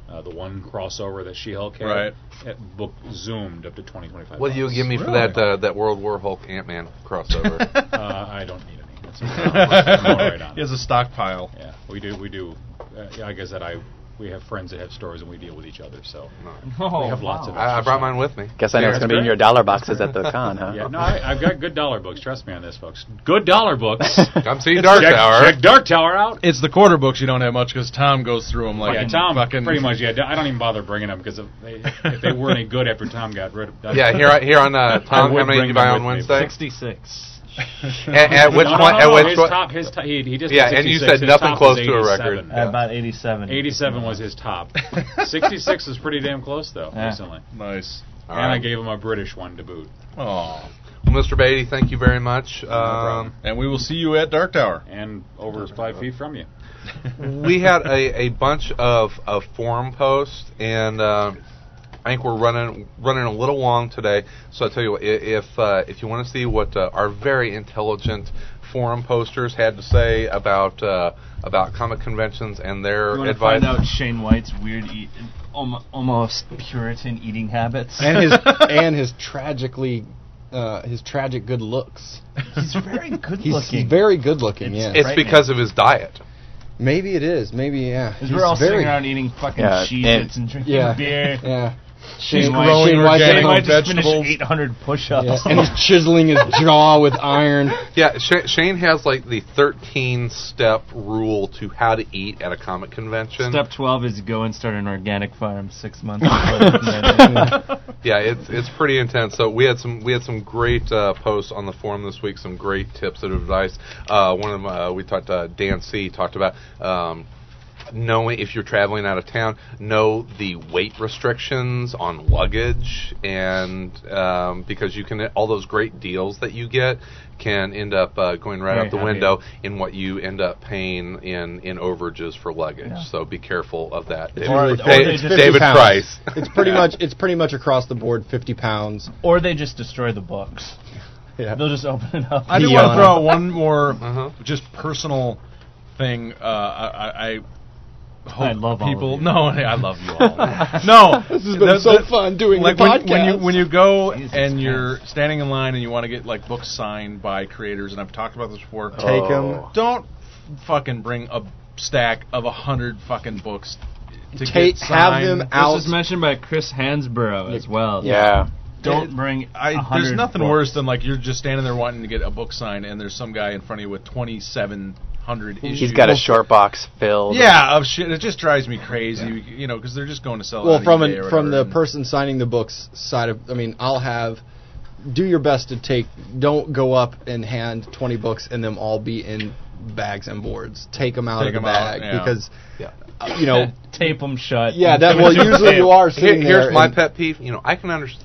Uh, the one crossover that She-Hulk had, Right. that book zoomed up to 20, 25 What do you give me for that uh, that World War Hulk Ant Man crossover? Uh, I don't need any. That's I'm all right on he has a stockpile. Yeah, we do. We do. Uh, yeah, like I said, I we have friends that have stores and we deal with each other. So Oh, we have lots of. I, I brought mine with me. Guess I know Yeah, it's going to be in your dollar boxes at the con, huh? Yeah, no, I, I've got good dollar books. Trust me on this, folks. Good dollar books. Come see Dark check, Tower. check Dark Tower out. It's the quarter books you don't have much because Tom goes through them like yeah, Tom. fucking Pretty much. Yeah, I don't even bother bringing them because if they, if they weren't any good after Tom got rid of. them. Yeah, here here on uh, Tom. would How many did you buy on Wednesday? me, but Wednesday? 66. At, at which no, no, point? no, At no, which his top, his top, he, he just Yeah, and you said His nothing close to a 87. record. At about 87. 87 was his top. 66 is pretty damn close though. Yeah. Recently, nice. All and I gave him a British one to boot. Oh, Well, Mr. Beatty, thank you very much. Um, and we will see you at Dark Tower. and over five feet from you. we had a, a bunch of, of forum posts, and uh, I think we're running running a little long today. So I tell you what, if uh, if you want to see what uh, our very intelligent forum posters had to say about uh, about comic conventions and their You advice, find out Shane White's weird, eat, almost Puritan eating habits? and his and his tragically uh, his tragic good looks. He's very good He's, looking. he's very good looking. Yeah, it's because of his diet. maybe it is. Maybe yeah. Because He's we're all very, sitting around eating fucking Yeah, Cheez-Its and drinking yeah, beer. Yeah. Shane He's White, growing Shane organic Shane White just vegetables. finished 800 push-ups. Yeah, and he's chiseling his jaw with iron. Yeah, Sh- Shane has like the 13 step rule to how to eat at a comic convention. Step 12 is go and start an organic farm six months before the convention. Yeah, it's it's pretty intense. So we had some we had some great uh, posts on the forum this week. Some great tips and advice. Uh, one of them uh, we talked. Uh, Dan C talked about. Um, Knowing if you're traveling out of town, know the weight restrictions on luggage, and um, because you can all those great deals that you get can end up uh, going right Very out the heavy. window in what you end up paying in in overages for luggage. Yeah. So be careful of that. David, Or- or Da- David pounds. Price. It's pretty much it's pretty much across the board. Fifty pounds. or they just destroy the books. Yeah. They'll just open it up. I do want to throw out one more Uh-huh. just personal thing. Uh, I, I, I hope I love all of people. you. No, I love you all. no, This has been so fun doing like the when, when you when you go Jesus and you're standing in line and you want to get like books signed by creators, and I've talked about this before. Take Oh. Don't f- fucking bring a stack of a hundred fucking books to Take- get have signed. them This out. was mentioned by Chris Hansborough as well. Yeah. Don't bring. I, there's nothing books. worse than like you're just standing there wanting to get a book signed, and there's some guy in front of you with 2,700 issues. He's got a short box filled. Yeah, of shit. It just drives me crazy, you know, because they're just going to sell. well on from an, from the person signing the books side of i mean i'll have do your best to take don't go up and hand 20 books and them all be in bags and boards take them out Take of the 'em out, bag yeah. because Yeah. uh, you know tape them shut. yeah that put well usually you are Here- sitting there here's my pet peeve. You know, I can understand.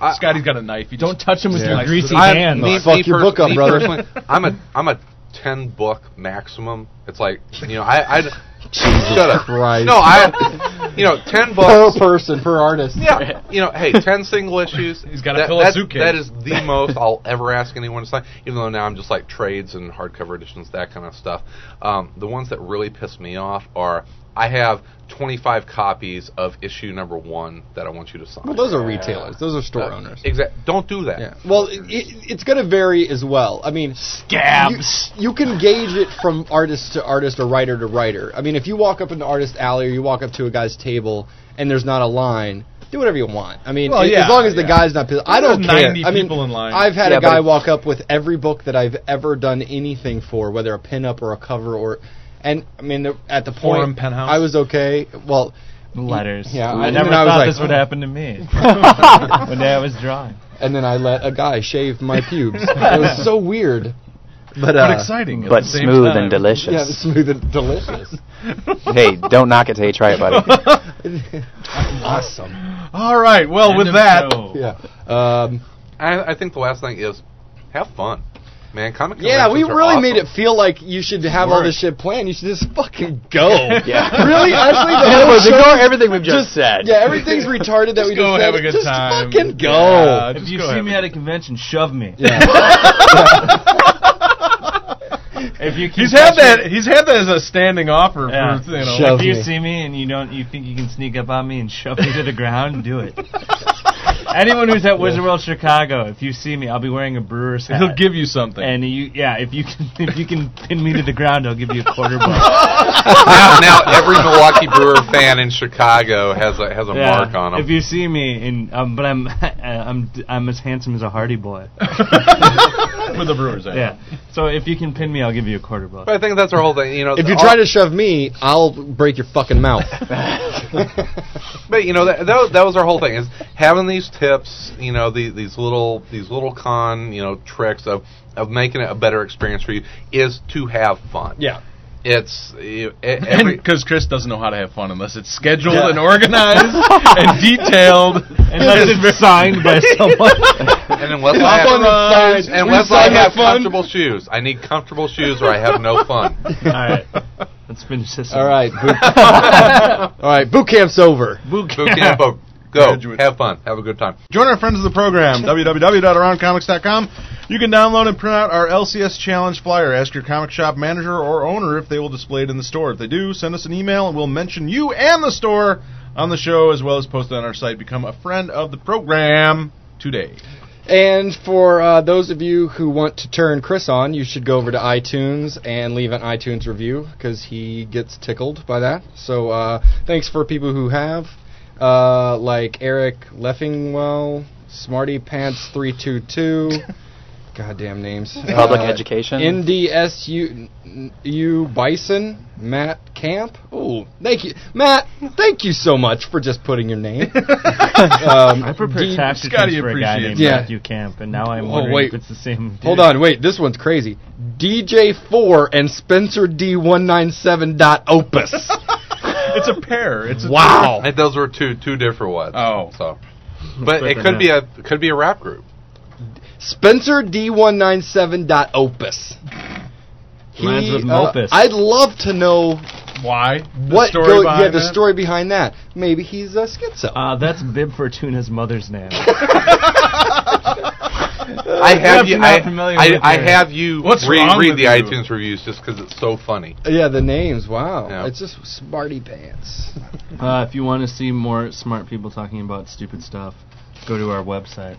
Skottie's got a knife. He Don't touch him with Yeah. your greasy I, hands. me, Fuck me your pers- book up, brother. I'm a I'm a ten book maximum. It's like you know I I Shut up. Christ. No, I. You know, ten books per person per artist. Yeah, you know, hey, ten single issues. He's gotta that, fill a that- suitcase. That is the most I'll ever ask anyone to sign. Even though now I'm just like trades and hardcover editions, that kind of stuff. Um, the ones that really piss me off are I have 25 copies of issue number one that I want you to sign. Well, those are retailers. Those are store uh, owners. Exactly. Don't do that. Yeah. Well, it, it, it's going to vary as well. I mean, Scabs. You, you can gauge it from artist to artist or writer to writer. I mean, if you walk up into artist alley or you walk up to a guy's table and there's not a line, do whatever you want. I mean, Well, a- yeah, as long as the yeah. guy's not pissed. I don't care. 90 I mean, people in line. I've had Yeah, a but guy if- walk up with every book that I've ever done anything for, whether a pinup or a cover or, and I mean, the- at the point Forum Penthouse. I was okay. Well, Letters. Yeah, I and never then I was thought like- this would happen to me. One day I was drawing. and then I let a guy shave my pubes. it was so weird. But, uh, but exciting. But smooth time. and delicious. Yeah, smooth and delicious. hey, don't knock it till you try it, buddy. awesome. All right. Well, End with that, show. Yeah. Um, I, I think the last thing is have fun, man. Comic yeah, we really awesome. made it feel like you should have all this shit planned. You should just fucking go. Yeah. really? Honestly, the In other whole words, show- ignore everything we've just said. Yeah, everything's retarded that we Just go just have said. a good just time. fucking go. Yeah. If you go see me at a convention, shove me. Yeah. If you He's had that. He's had that as a standing offer Yeah. for you know. If you me. see me and you don't, you think you can sneak up on me and shove me to the ground, do it. Anyone who's at Wizard World Chicago, if you see me, I'll be wearing a Brewer's hat. He'll give you something. And you, yeah, if you can, if you can pin me to the ground, I'll give you a quarter buck. now, now every Milwaukee Brewer fan in Chicago has a has a Yeah, mark on them. If you see me, and um, but I'm, I'm, I'm as handsome as a Hardy Boy. with the Brewers. hat. Yeah. So if you can pin me, I'll give you a quarter buck. But I think that's our whole thing. You know, If you try to shove me, I'll break your fucking mouth. But you know that, that that was our whole thing is having these tips, you know, the, these little these little con, you know, tricks of of making it a better experience for you is to have fun. yeah. It's you, Because Chris doesn't know how to have fun unless it's scheduled and organized and detailed. Unless it's signed by someone. and unless Up I on the have, side. unless I have comfortable shoes, I need comfortable shoes or I have no fun. All right. Let's finish this. All one. right. Boot, all right. Boot camp's over. Boot camp, go, go, Graduates. have fun, have a good time. Join our friends of the program, www.aroundcomics.com. You can download and print out our LCS Challenge flyer. Ask your comic shop manager or owner if they will display it in the store. If they do, send us an email and we'll mention you and the store on the show as well as post it on our site. Become a friend of the program today. And for uh, those of you who want to turn Chris on, you should go over to iTunes and leave an iTunes review because he gets tickled by that. So uh, thanks for people who have, uh, like Eric Leffingwell, Smarty Pants three two two. Goddamn names. Public Uh, education. NDSU U Bison, Matt Camp. Oh, thank you, Matt. Thank you so much for just putting your name. um, I prepared D- tax Skottie returns for a guy named. Yeah. Matthew Camp, and now I'm Oh, wondering wait. if it's the same. Dude. Hold on, wait. This one's crazy. DJ4 and Spencer D197 dot Opus. It's a pair. It's a wow. And those were two two different ones. Oh. so. But it could up. be a could be a rap group. Spencer D197 dot Opus. Rhymes with uh, Mopus. I'd love to know Why? The what story go, behind yeah the that? story behind that. Maybe he's a schizo. Uh, that's Bib Fortuna's mother's name. I have you. I, familiar I, I have you What's read, wrong read with the you? iTunes reviews just because it's so funny. yeah, the names. Wow. Yeah. It's just smarty pants. Uh, if you want to see more smart people talking about stupid stuff, go to our website.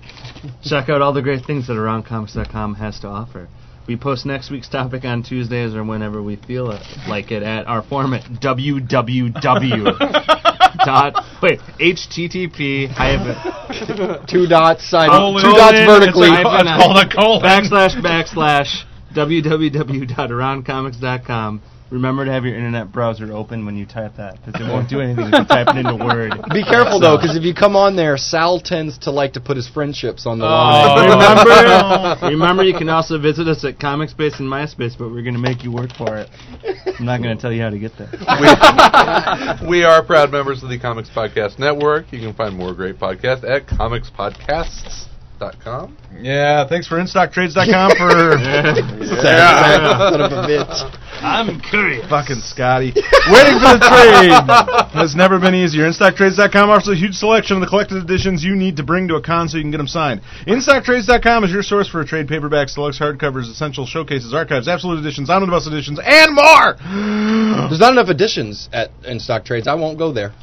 Check out all the great things that AroundComics.com has to offer. We post next week's topic on Tuesdays or whenever we feel it, like it at our forum at www. dot wait http hyphen Two dots side. Colon. two dots vertically. it's a hyphen. It's called a colon. backslash backslash www.aroundcomics.com. Remember to have your internet browser open when you type that because it won't do anything if you type it into Word. Be careful though, because if you come on there, Sal tends to like to put his friendships on the Oh. line. remember, remember, you can also visit us at Comic Space and MySpace, but we're going to make you work for it. I'm not going to tell you how to get there. we are proud members of the Comics Podcast Network. You can find more great podcasts at comicspodcasts.com. InStockTrades.com. Yeah, thanks for InStockTrades.com for Son of a bitch. I'm curious. fucking Skottie. Waiting for the trade has never been easier. InStockTrades.com offers a huge selection of the collected editions you need to bring to a con so you can get them signed. InStockTrades.com is your source for trade paperbacks, deluxe hardcovers, essential showcases, archives, absolute editions, omnibus editions, and more. There's not enough editions at in stock trades. I won't go there.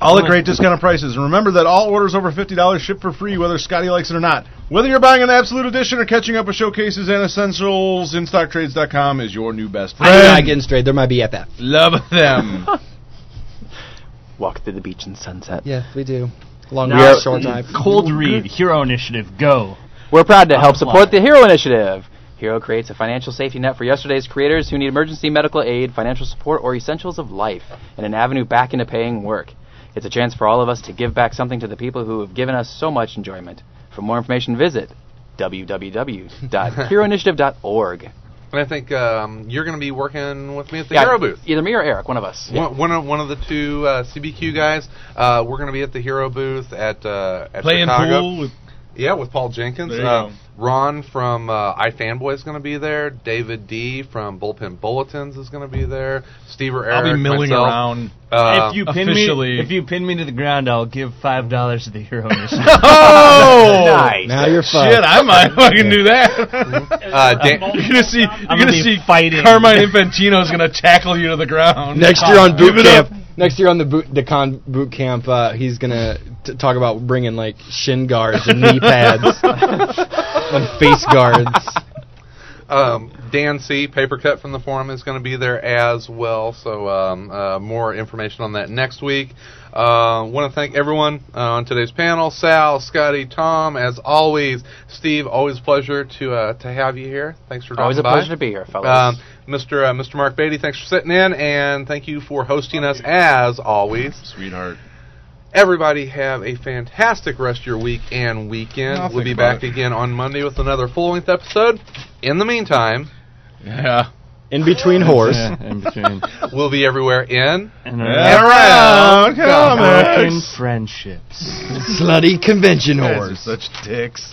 All at oh. great discounted prices. And remember that all orders over $50 ship for free, whether Skottie likes it or not. Whether you're buying an absolute edition or catching up with showcases and essentials, InStockTrades.com is your new best friend. I'm not getting straight. There might be FF. Love them. Walk through the beach in sunset. Yeah, we do. Long Now, short drive. Cold read, Hero Initiative, go. We're proud to help support the Hero Initiative. Hero creates a financial safety net for yesterday's creators who need emergency medical aid, financial support, or essentials of life, and an avenue back into paying work. It's a chance for all of us to give back something to the people who have given us so much enjoyment. For more information, visit www.heroinitiative.org. And I think um, you're going to be working with me at the Yeah, Hero booth. Either me or Eric, one of us. One, one of one of the two uh, CBQ guys. Uh, we're going to be at the Hero booth at uh, at Playing Chicago. pool with Yeah, with Paul Jenkins. There you Uh, go. Ron from uh, iFanboy is going to be there. David D from Bullpen Bulletins is going to be there. Steve or Eric. I'll be milling myself. around. Uh, if you pin officially- me, if you pin me to the ground, I'll give five dollars to the Hero Initiative. Oh! Nice. Now you're fucked. Shit, I might fucking do that. uh, Dan- you're gonna see, you're I'm gonna, gonna see fighting. Carmine Infantino's gonna tackle you to the ground. Next year on boot it camp. Next year on the boot the con boot camp, uh, he's gonna t- talk about bringing like shin guards and knee pads and face guards. Um, Dan C, paper cut from the forum, is going to be there as well. So um, uh, more information on that next week. Uh, Want to thank everyone uh, on today's panel: Sal, Skottie, Tom, as always. Steve, always a pleasure to uh, to have you here. Thanks for dropping Always a by. pleasure to be here, fellas. Um, Mr. Uh, Mr. Mark Beatty, thanks for sitting in, and thank you for hosting us as always. Sweetheart. Everybody have a fantastic rest of your week and weekend. I'll we'll be back it. again on Monday with another full length episode. In the meantime, Yeah. In between whores. Yeah, in between. we'll be everywhere in And Around broken comics. friendships. Slutty convention You whores. such dicks.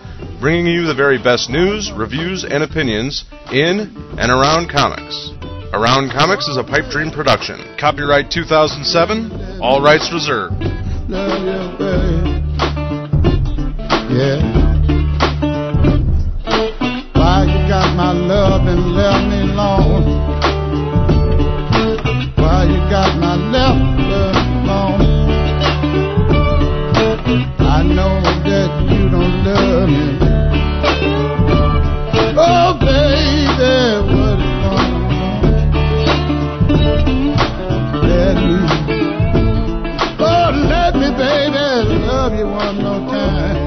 bringing you the very best news, reviews, and opinions in and around comics. Around Comics is a Pipe Dream production. Copyright 2007, all rights reserved. Yeah. Why you got my love and left me alone? Why you got my left no time.